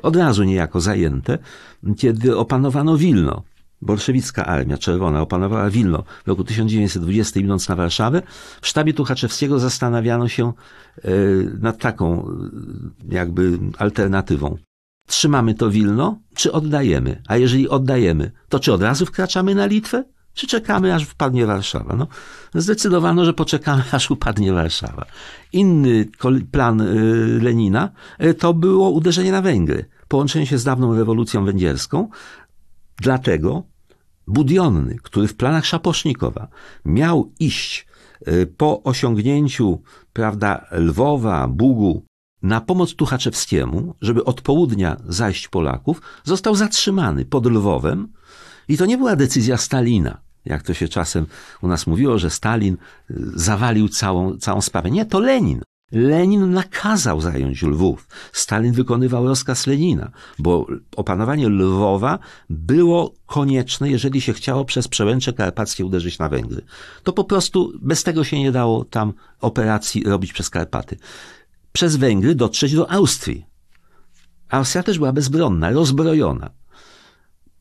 od razu niejako zajęte, kiedy opanowano Wilno. Bolszewicka Armia Czerwona opanowała Wilno w roku 1920 idąc na Warszawę. W sztabie Tuchaczewskiego zastanawiano się e, nad taką e, jakby alternatywą. Trzymamy to Wilno, czy oddajemy? A jeżeli oddajemy, to czy od razu wkraczamy na Litwę? Czy czekamy, aż wpadnie Warszawa? No, zdecydowano, że poczekamy, [laughs] aż upadnie Warszawa. Inny plan e, Lenina to było uderzenie na Węgry połączenie się z dawną rewolucją węgierską. Dlatego Budionny, który w planach Szapocznikowa miał iść y, po osiągnięciu, prawda, Lwowa, Bugu, na pomoc Tuchaczewskiemu, żeby od południa zajść Polaków, został zatrzymany pod Lwowem i to nie była decyzja Stalina, jak to się czasem u nas mówiło, że Stalin y, zawalił całą, całą sprawę. Nie, to Lenin Lenin nakazał zająć Lwów. Stalin wykonywał rozkaz Lenina, bo opanowanie Lwowa było konieczne, jeżeli się chciało przez przełęcze karpackie uderzyć na Węgry. To po prostu bez tego się nie dało tam operacji robić przez Karpaty. Przez Węgry dotrzeć do Austrii. Austria też była bezbronna, rozbrojona.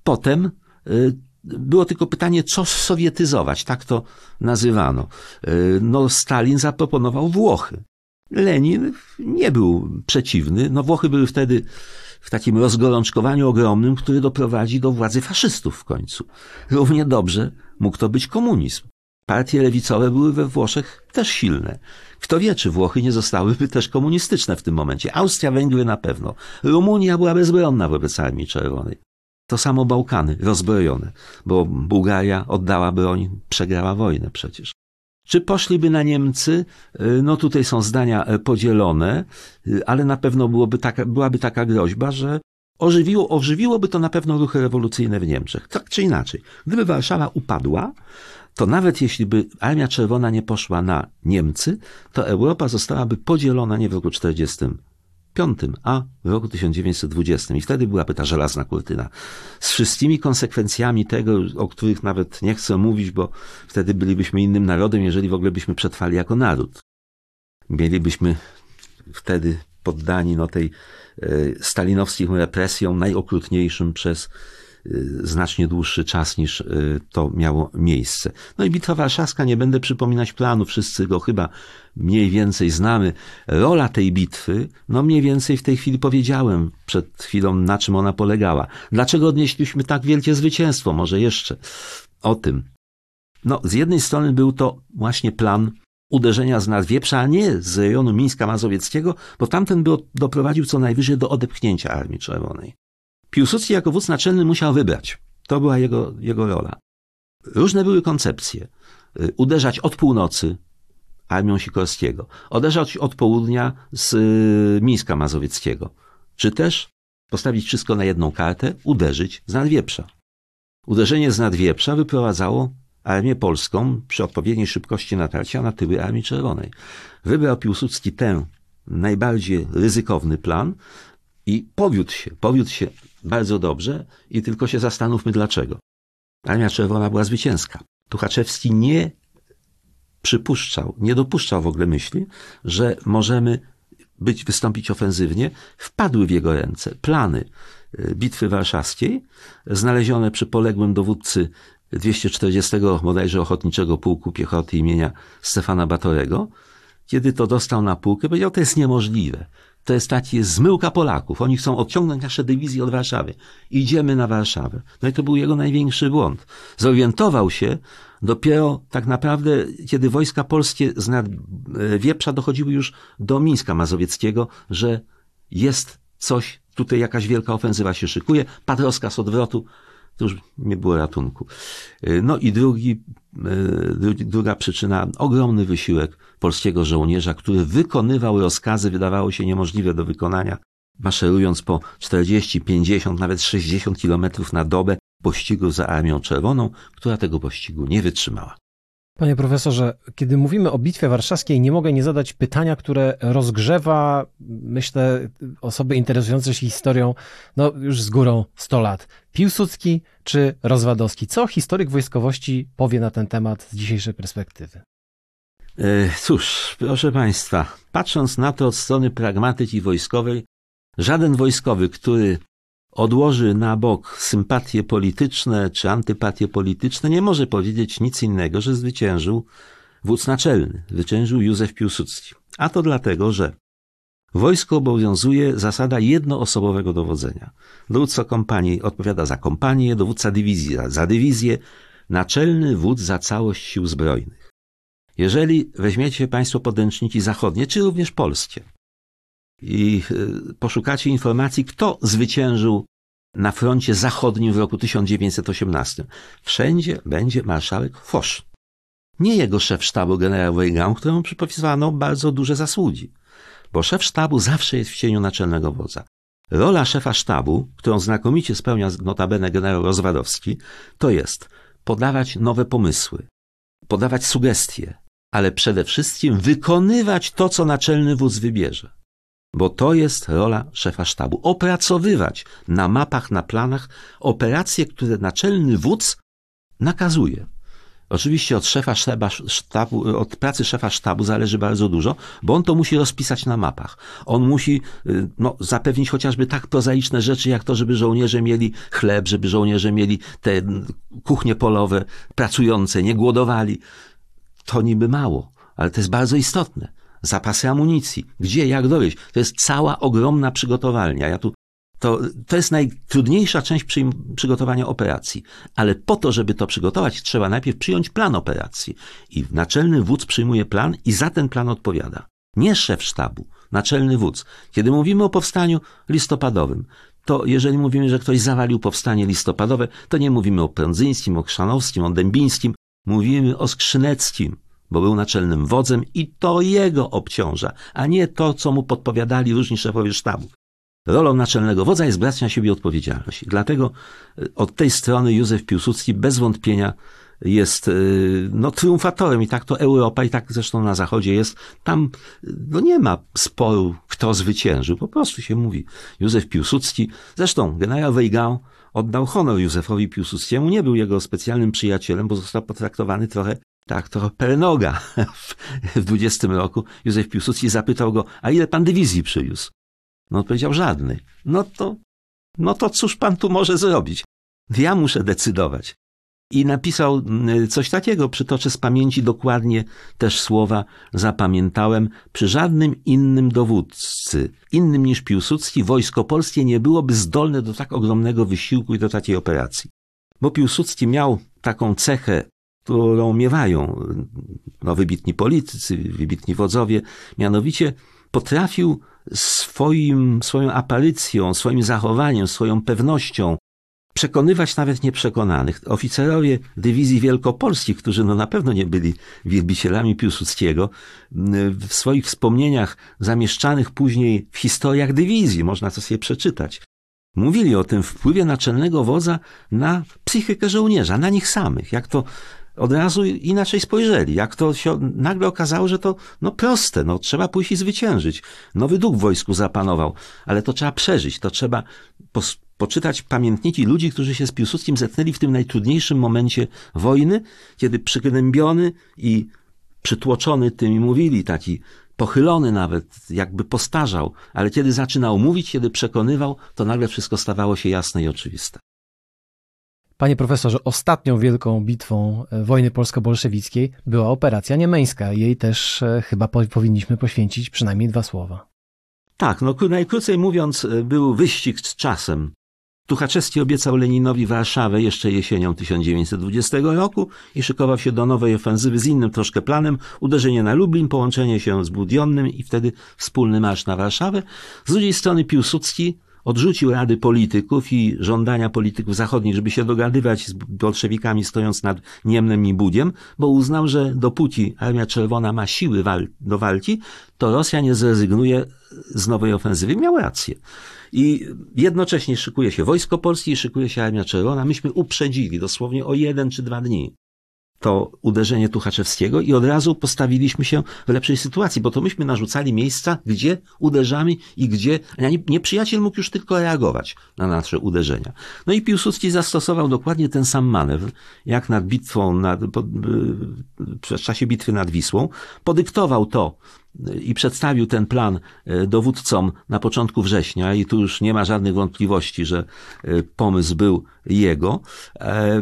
Potem y, było tylko pytanie, co sowietyzować, tak to nazywano. Y, no, Stalin zaproponował Włochy. Lenin nie był przeciwny. No Włochy były wtedy w takim rozgorączkowaniu ogromnym, który doprowadzi do władzy faszystów w końcu. Równie dobrze mógł to być komunizm. Partie lewicowe były we Włoszech też silne. Kto wie, czy Włochy nie zostałyby też komunistyczne w tym momencie. Austria, Węgry na pewno. Rumunia była bezbronna wobec Armii Czerwonej. To samo Bałkany, rozbrojone, bo Bułgaria oddała broń, przegrała wojnę przecież. Czy poszliby na Niemcy? Y, no tutaj są zdania e, podzielone, y, ale na pewno byłoby taka, byłaby taka groźba, że ożywiło, ożywiłoby to na pewno ruchy rewolucyjne w Niemczech. Tak czy inaczej. Gdyby Warszawa upadła, to nawet jeśli by Armia Czerwona nie poszła na Niemcy, to Europa zostałaby podzielona nie w roku 40, a w roku 1920. I wtedy byłaby ta żelazna kurtyna. Z wszystkimi konsekwencjami tego, o których nawet nie chcę mówić, bo wtedy bylibyśmy innym narodem, jeżeli w ogóle byśmy przetrwali jako naród. Mielibyśmy wtedy poddani no, tej e, stalinowskim represjom najokrutniejszym przez znacznie dłuższy czas niż y, to miało miejsce. No i Bitwa Warszawska, nie będę przypominać planu, wszyscy go chyba mniej więcej znamy. Rola tej bitwy, no mniej więcej w tej chwili powiedziałem przed chwilą, na czym ona polegała. Dlaczego odnieśliśmy tak wielkie zwycięstwo? Może jeszcze o tym. No, z jednej strony był to właśnie plan uderzenia z Nadwieprza, a nie z rejonu Mińska Mazowieckiego, bo tamten by doprowadził co najwyżej do odepchnięcia Armii Czerwonej. Piłsudski jako wódz naczelny musiał wybrać. To była jego, jego rola. Różne były koncepcje. Y, uderzać od północy armią Sikorskiego, uderzać od południa z y, Mińska Mazowieckiego, czy też postawić wszystko na jedną kartę, uderzyć z Nadwieprza. Uderzenie z Nadwieprza wyprowadzało armię polską przy odpowiedniej szybkości natarcia na tyły Armii Czerwonej. Wybrał Piłsudski ten najbardziej ryzykowny plan i powiódł się, powiódł się bardzo dobrze i tylko się zastanówmy dlaczego. Armia Czerwona była zwycięska. Tuchaczewski nie przypuszczał, nie dopuszczał w ogóle myśli, że możemy być, wystąpić ofensywnie. Wpadły w jego ręce plany y, Bitwy Warszawskiej, znalezione przy poległym dowódcy 240 bodajże Ochotniczego Pułku Piechoty imienia Stefana Batorego. Kiedy to dostał na półkę, powiedział, to jest niemożliwe to jest taki zmyłka Polaków. Oni chcą odciągnąć nasze dywizje od Warszawy. Idziemy na Warszawę. No i to był jego największy błąd. Zorientował się dopiero tak naprawdę, kiedy wojska polskie z nad e, Wieprza dochodziły już do Mińska Mazowieckiego, że jest coś, tutaj jakaś wielka ofensywa się szykuje, padł rozkaz odwrotu, to już nie było ratunku. E, no i drugi, e, druga przyczyna, ogromny wysiłek polskiego żołnierza, który wykonywał rozkazy, wydawało się niemożliwe do wykonania, maszerując po 40, 50, nawet 60 kilometrów na dobę pościgu za Armią Czerwoną, która tego pościgu nie wytrzymała. Panie profesorze, kiedy mówimy o Bitwie Warszawskiej, nie mogę nie zadać pytania, które rozgrzewa, myślę, osoby interesujące się historią, no już z górą 100 lat. Piłsudski czy Rozwadowski? Co historyk wojskowości powie na ten temat z dzisiejszej perspektywy? E, cóż, proszę Państwa, patrząc na to od strony pragmatyki wojskowej, żaden wojskowy, który odłoży na bok sympatie polityczne czy antypatie polityczne, nie może powiedzieć nic innego, że zwyciężył wódz naczelny, zwyciężył Józef Piłsudski. A to dlatego, że wojsko obowiązuje zasada jednoosobowego dowodzenia. Dowódca kompanii odpowiada za kompanię, dowódca dywizji za dywizję, naczelny wódz za całość sił zbrojnych. Jeżeli weźmiecie Państwo podręczniki zachodnie, czy również polskie, i y, poszukacie informacji, kto zwyciężył na froncie zachodnim w roku 1918. Wszędzie będzie marszałek Foch. Nie jego szef sztabu generał Weigand, któremu przypisywano bardzo duże zasługi, bo szef sztabu zawsze jest w cieniu naczelnego wodza. Rola szefa sztabu, którą znakomicie spełnia notabene generał Rozwadowski, to jest podawać nowe pomysły, podawać sugestie, ale przede wszystkim wykonywać to, co naczelny wódz wybierze bo to jest rola szefa sztabu. Opracowywać na mapach, na planach operacje, które naczelny wódz nakazuje. Oczywiście od szefa sztabu, od pracy szefa sztabu zależy bardzo dużo, bo on to musi rozpisać na mapach. On musi y, no, zapewnić chociażby tak prozaiczne rzeczy, jak to, żeby żołnierze mieli chleb, żeby żołnierze mieli te kuchnie polowe, pracujące, nie głodowali. To niby mało, ale to jest bardzo istotne zapasy amunicji, gdzie, jak dowieść. To jest cała ogromna przygotowalnia. Ja tu to, to jest najtrudniejsza część przy, przygotowania operacji. Ale po to, żeby to przygotować, trzeba najpierw przyjąć plan operacji. I naczelny wódz przyjmuje plan i za ten plan odpowiada. Nie szef sztabu, naczelny wódz. Kiedy mówimy o powstaniu listopadowym, to jeżeli mówimy, że ktoś zawalił powstanie listopadowe, to nie mówimy o Prądzyńskim, o Krzanowskim, o Dębińskim, mówimy o Skrzyneckim, bo był naczelnym wodzem i to jego obciąża, a nie to, co mu podpowiadali różni szefowie sztabu. Rolą naczelnego wodza jest brać na siebie odpowiedzialność. I dlatego e, od tej strony Józef Piłsudski bez wątpienia jest e, no, triumfatorem i tak to Europa i tak zresztą na Zachodzie jest. Tam no, nie ma sporu, kto zwyciężył. Po prostu się mówi Józef Piłsudski. Zresztą generał Weigand oddał honor Józefowi Piłsudskiemu. Nie był jego specjalnym przyjacielem, bo został potraktowany trochę tak, trochę pernoga [laughs] w 20 roku. Józef Piłsudski zapytał go, a ile pan dywizji przywiózł? No odpowiedział żadnej. No to, no to cóż pan tu może zrobić? Ja muszę decydować. I napisał mm, coś takiego, przytoczę z pamięci dokładnie też słowa, zapamiętałem, przy żadnym innym dowódcy, innym niż Piłsudski, wojsko polskie nie byłoby zdolne do tak ogromnego wysiłku i do takiej operacji. Bo Piłsudski miał taką cechę, którą miewają no, wybitni politycy, wybitni wodzowie, mianowicie potrafił swoim, swoją aparycją, swoim zachowaniem, swoją pewnością przekonywać nawet nieprzekonanych. Oficerowie dywizji wielkopolskich, którzy no na pewno nie byli wielbicielami Piłsudskiego, w swoich wspomnieniach zamieszczanych później w historiach dywizji, można to sobie przeczytać, mówili o tym wpływie naczelnego wodza na psychikę żołnierza, na nich samych, jak to od razu inaczej spojrzeli. Jak to się nagle okazało, że to no proste, no trzeba pójść i zwyciężyć. Nowy duch w wojsku zapanował, ale to trzeba przeżyć, to trzeba pos- poczytać pamiętniki ludzi, którzy się z Piłsudskim zetknęli w tym najtrudniejszym momencie wojny, kiedy przygnębiony i przytłoczony tymi mówili, taki pochylony nawet, jakby postarzał, ale kiedy zaczynał mówić, kiedy przekonywał, to nagle wszystko stawało się jasne i oczywiste. Panie profesorze, ostatnią wielką bitwą e, wojny polsko-bolszewickiej była operacja niemeńska. Jej też e, chyba powinniśmy poświęcić przynajmniej dwa słowa. Tak, no najkrócej mówiąc, e, był wyścig z czasem. Tuchaczewski obiecał Leninowi Warszawę jeszcze jesienią 1920 roku i szykował się do nowej ofensywy z innym troszkę planem, uderzenie na Lublin, połączenie się z Budionnym i wtedy wspólny marsz na Warszawę. Z drugiej strony Piłsudski odrzucił rady polityków i żądania polityków zachodnich, żeby się dogadywać z bolszewikami stojąc nad Niemnem i Budiem, bo uznał, że dopóki Armia Czerwona ma siły wal do walki, to Rosja nie zrezygnuje z nowej ofensywy. Miał rację. I jednocześnie szykuje się Wojsko Polskie i szykuje się Armia Czerwona. Myśmy uprzedzili dosłownie o jeden czy dwa dni to uderzenie Tuchaczewskiego i od razu postawiliśmy się w lepszej sytuacji, bo to myśmy narzucali miejsca, gdzie uderzamy i gdzie nieprzyjaciel mógł już tylko reagować na nasze uderzenia. No i Piłsudski zastosował dokładnie ten sam manewr, jak nad bitwą, nad, w czasie bitwy nad Wisłą. Podyktował to i przedstawił ten plan e, dowódcom na początku września i tu już nie ma żadnych wątpliwości, że e, pomysł był jego, e,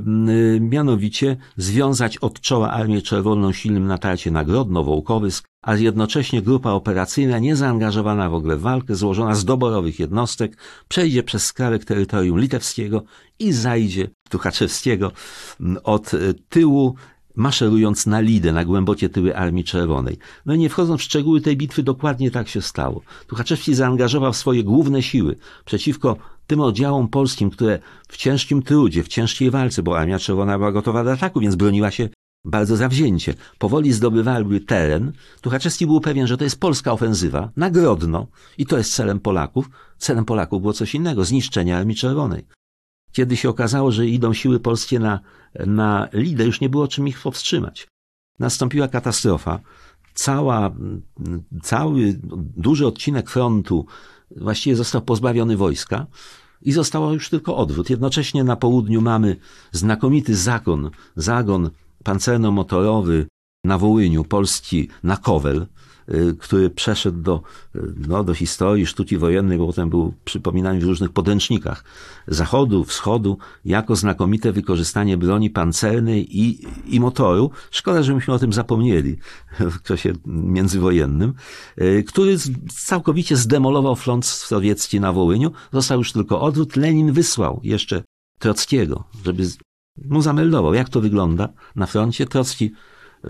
mianowicie związać od czoła Armię Czerwoną silnym natarcie na Grodno, Wołkowysk, a jednocześnie grupa operacyjna niezaangażowana w ogóle w walkę, złożona z doborowych jednostek, przejdzie przez skrawek terytorium litewskiego i zajdzie Tuchaczewskiego od tyłu maszerując na Lidę, na głębokie tyły Armii Czerwonej. No i nie wchodząc w szczegóły tej bitwy, dokładnie tak się stało. Tuchaczewski zaangażował swoje główne siły przeciwko tym oddziałom polskim, które w ciężkim trudzie, w ciężkiej walce, bo Armia Czerwona była gotowa do ataku, więc broniła się bardzo zawzięcie. Powoli zdobywały teren. Tuchaczewski był pewien, że to jest polska ofensywa, nagrodno i to jest celem Polaków. Celem Polaków było coś innego, zniszczenie Armii Czerwonej. Kiedy się okazało, że idą siły polskie na, na Lidę, już nie było czym ich powstrzymać. Nastąpiła katastrofa. Cała, cały duży odcinek frontu właściwie został pozbawiony wojska i zostało już tylko odwrót. Jednocześnie na południu mamy znakomity zagon, zagon pancerno-motorowy na Wołyniu, polski na Kowel, który przeszedł do, y, no, do historii sztuki wojennej, bo potem był przypominany w różnych podręcznikach zachodu, wschodu, jako znakomite wykorzystanie broni pancernej i, i motoru. Szkoda, że myśmy o tym zapomnieli w czasie międzywojennym, y, który całkowicie zdemolował front sowiecki na Wołyniu. Został już tylko odwrót. Lenin wysłał jeszcze Trockiego, żeby mu zameldował, jak to wygląda na froncie. Trocki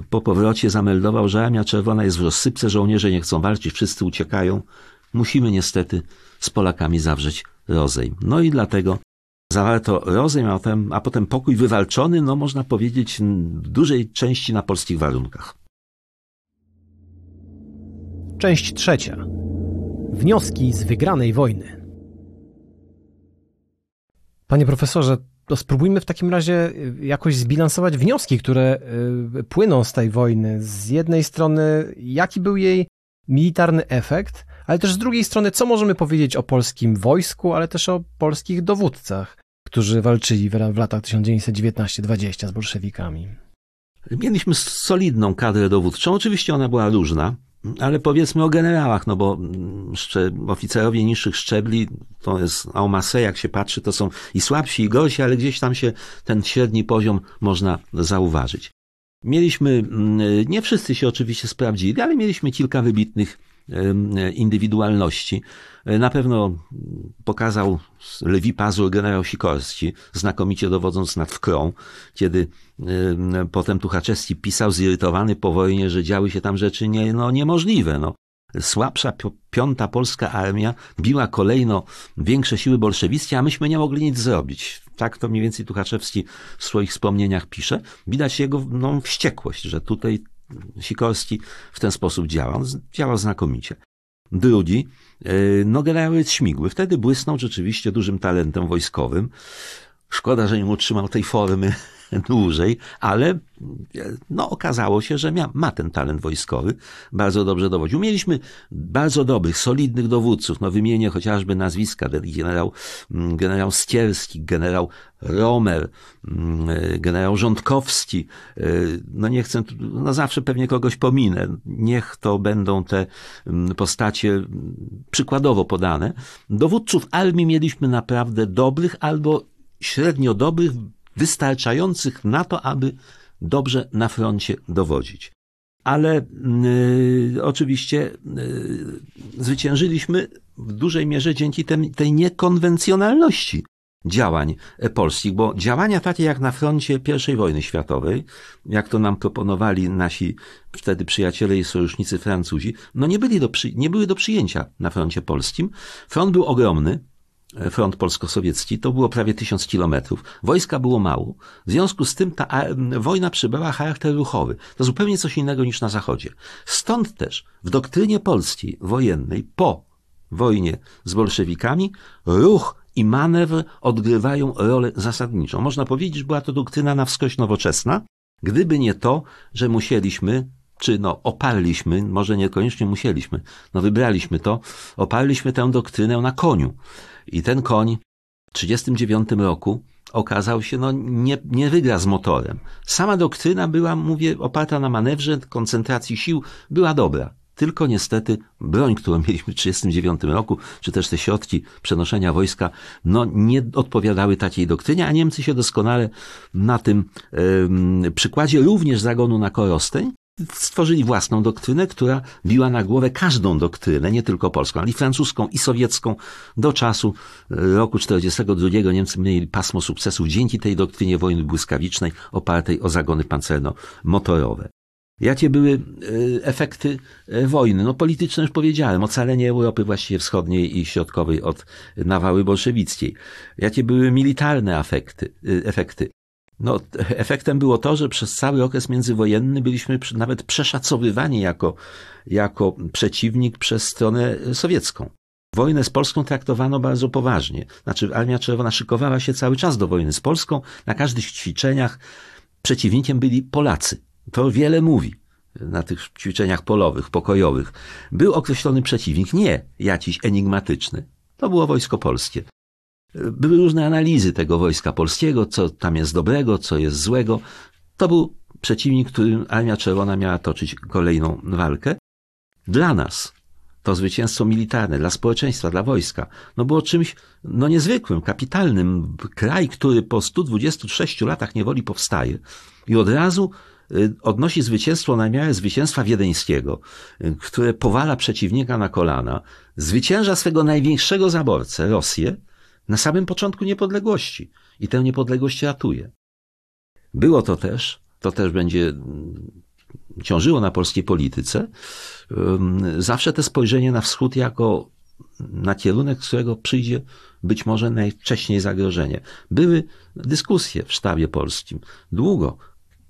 po powrocie zameldował, że Armia Czerwona jest w rozsypce, żołnierze nie chcą walczyć, wszyscy uciekają. Musimy niestety z Polakami zawrzeć rozejm. No i dlatego zawarto rozejm, a potem, a potem pokój wywalczony, no można powiedzieć, w dużej części na polskich warunkach. Część trzecia. Wnioski z wygranej wojny. Panie profesorze, to spróbujmy w takim razie y, jakoś zbilansować wnioski, które y, płyną z tej wojny. Z jednej strony, jaki był jej militarny efekt, ale też z drugiej strony, co możemy powiedzieć o polskim wojsku, ale też o polskich dowódcach, którzy walczyli w latach 1919-20 z bolszewikami. Mieliśmy solidną kadrę dowódczą. Oczywiście ona była różna. Ale powiedzmy o generałach, no bo mm, oficerowie niższych szczebli, to jest aumase, jak się patrzy, to są i słabsi, i gorsi, ale gdzieś tam się ten średni poziom można zauważyć. Mieliśmy, mm, nie wszyscy się oczywiście sprawdzili, ale mieliśmy kilka wybitnych indywidualności. Na pewno pokazał Lewi Pazur generał Sikorski, znakomicie dowodząc nad Wkrą, kiedy potem Tuchaczewski pisał zirytowany po wojnie, że działy się tam rzeczy nie, no, niemożliwe. No. Słabsza piąta polska armia biła kolejno większe siły bolszewickie, a myśmy nie mogli nic zrobić. Tak to mniej więcej Tuchaczewski w swoich wspomnieniach pisze. Widać jego no, wściekłość, że tutaj Sikorski w ten sposób działał. Działał znakomicie. Drugi, e, no generał Śmigły. Wtedy błysnął rzeczywiście dużym talentem wojskowym. Szkoda, że nie utrzymał tej formy dłużej, ale no, okazało się, że mia, ma ten talent wojskowy, bardzo dobrze dowodził. Mieliśmy bardzo dobrych, solidnych dowódców, no wymienię chociażby nazwiska, generał, mm, generał Stierski, generał Romer, mm, generał Rządkowski, y, no nie chcę, no zawsze pewnie kogoś pominę, niech to będą te mm, postacie przykładowo podane. Dowódców armii mieliśmy naprawdę dobrych albo średnio dobrych, wystarczających na to, aby dobrze na froncie dowodzić. Ale y, oczywiście y, zwyciężyliśmy w dużej mierze dzięki tem, tej niekonwencjonalności działań polskich, bo działania takie jak na froncie I wojny światowej, jak to nam proponowali nasi wtedy przyjaciele i sojusznicy Francuzi, no nie, byli do, nie były do przyjęcia na froncie polskim. Front był ogromny, front polsko-sowiecki, to było prawie tysiąc kilometrów. Wojska było mało. W związku z tym ta wojna przybrała charakter ruchowy. To zupełnie coś innego niż na Zachodzie. Stąd też w doktrynie polskiej wojennej po wojnie z bolszewikami ruch i manewr odgrywają rolę zasadniczą. Można powiedzieć, że była to doktryna na wskroś nowoczesna, gdyby nie to, że musieliśmy czy no oparliśmy, może niekoniecznie musieliśmy, no wybraliśmy to, oparliśmy tę doktrynę na koniu. I ten koń w 1939 roku okazał się, no nie, nie wygra z motorem. Sama doktryna była, mówię, oparta na manewrze, koncentracji sił, była dobra. Tylko niestety broń, którą mieliśmy w 1939 roku, czy też te środki przenoszenia wojska, no nie odpowiadały takiej doktrynie, a Niemcy się doskonale na tym yy, przykładzie również zagonu na Korosteń stworzyli własną doktrynę, która biła na głowę każdą doktrynę, nie tylko polską, ale i francuską, i sowiecką. Do czasu e, roku 1942 Niemcy mieli pasmo sukcesów dzięki tej doktrynie wojny błyskawicznej opartej o zagony pancerno-motorowe. Jakie były e, efekty e, wojny? No polityczne już powiedziałem, ocalenie Europy właściwie wschodniej i środkowej od nawały bolszewickiej. Jakie były militarne efekty? efekty? No, efektem było to, że przez cały okres międzywojenny byliśmy nawet przeszacowywani jako, jako przeciwnik przez stronę sowiecką. Wojnę z Polską traktowano bardzo poważnie. Znaczy, Armia Czerwona szykowała się cały czas do wojny z Polską. Na każdych ćwiczeniach przeciwnikiem byli Polacy. To wiele mówi na tych ćwiczeniach polowych, pokojowych. Był określony przeciwnik, nie jakiś enigmatyczny. To było wojsko polskie. Były różne analizy tego wojska polskiego, co tam jest dobrego, co jest złego. To był przeciwnik, którym Armia Czerwona miała toczyć kolejną walkę. dla nas to zwycięstwo militarne, dla społeczeństwa, dla wojska, no było czymś no niezwykłym, kapitalnym. Kraj, który po 126 latach niewoli powstaje i od razu y, odnosi zwycięstwo na miarę zwycięstwa wiedeńskiego, y, które powala przeciwnika na kolana, zwycięża swego największego zaborcę, Rosję, na samym początku niepodległości i tę niepodległość ratuje. Było to też, to też będzie mm, ciążyło na polskiej polityce, zawsze te spojrzenie na wschód jako na kierunek, z którego przyjdzie być może najwcześniej zagrożenie. Były dyskusje w sztabie polskim. Długo.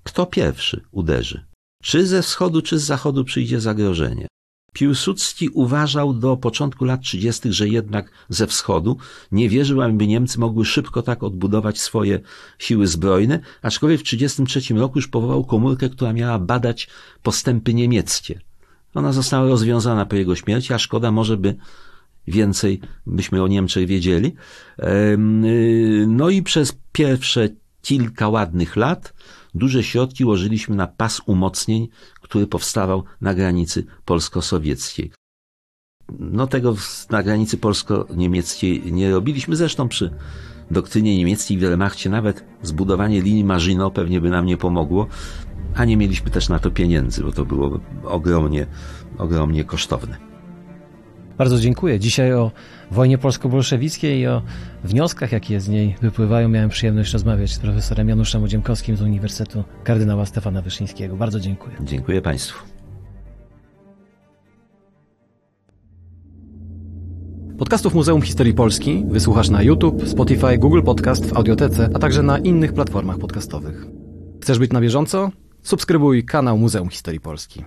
Kto pierwszy uderzy? Czy ze wschodu, czy z zachodu przyjdzie zagrożenie? Piłsudski uważał do początku lat 30., że jednak ze wschodu nie wierzył, aby Niemcy mogły szybko tak odbudować swoje siły zbrojne, aczkolwiek w 1933 roku już powołał komórkę, która miała badać postępy niemieckie. Ona została rozwiązana po jego śmierci, a szkoda może by więcej byśmy o Niemczech wiedzieli. Y, no i przez pierwsze kilka ładnych lat duże środki łożyliśmy na pas umocnień, który powstawał na granicy polsko-sowieckiej. No tego na granicy polsko-niemieckiej nie robiliśmy, zresztą przy doktrynie niemieckiej w Wehrmachcie nawet zbudowanie linii Maginot pewnie by nam nie pomogło, a nie mieliśmy też na to pieniędzy, bo to było ogromnie, ogromnie kosztowne. Bardzo dziękuję. Dzisiaj o wojnie polsko-bolszewickiej i o wnioskach, jakie z niej wypływają, miałem przyjemność rozmawiać z profesorem Januszem Odziemkowskim z Uniwersytetu Kardynała Stefana Wyszyńskiego. Bardzo dziękuję. Dziękuję Państwu. Podcastów Muzeum Historii Polski wysłuchasz na YouTube, Spotify, Google Podcast, w Audiotece, a także na innych platformach podcastowych. Chcesz być na bieżąco? Subskrybuj kanał Muzeum Historii Polski.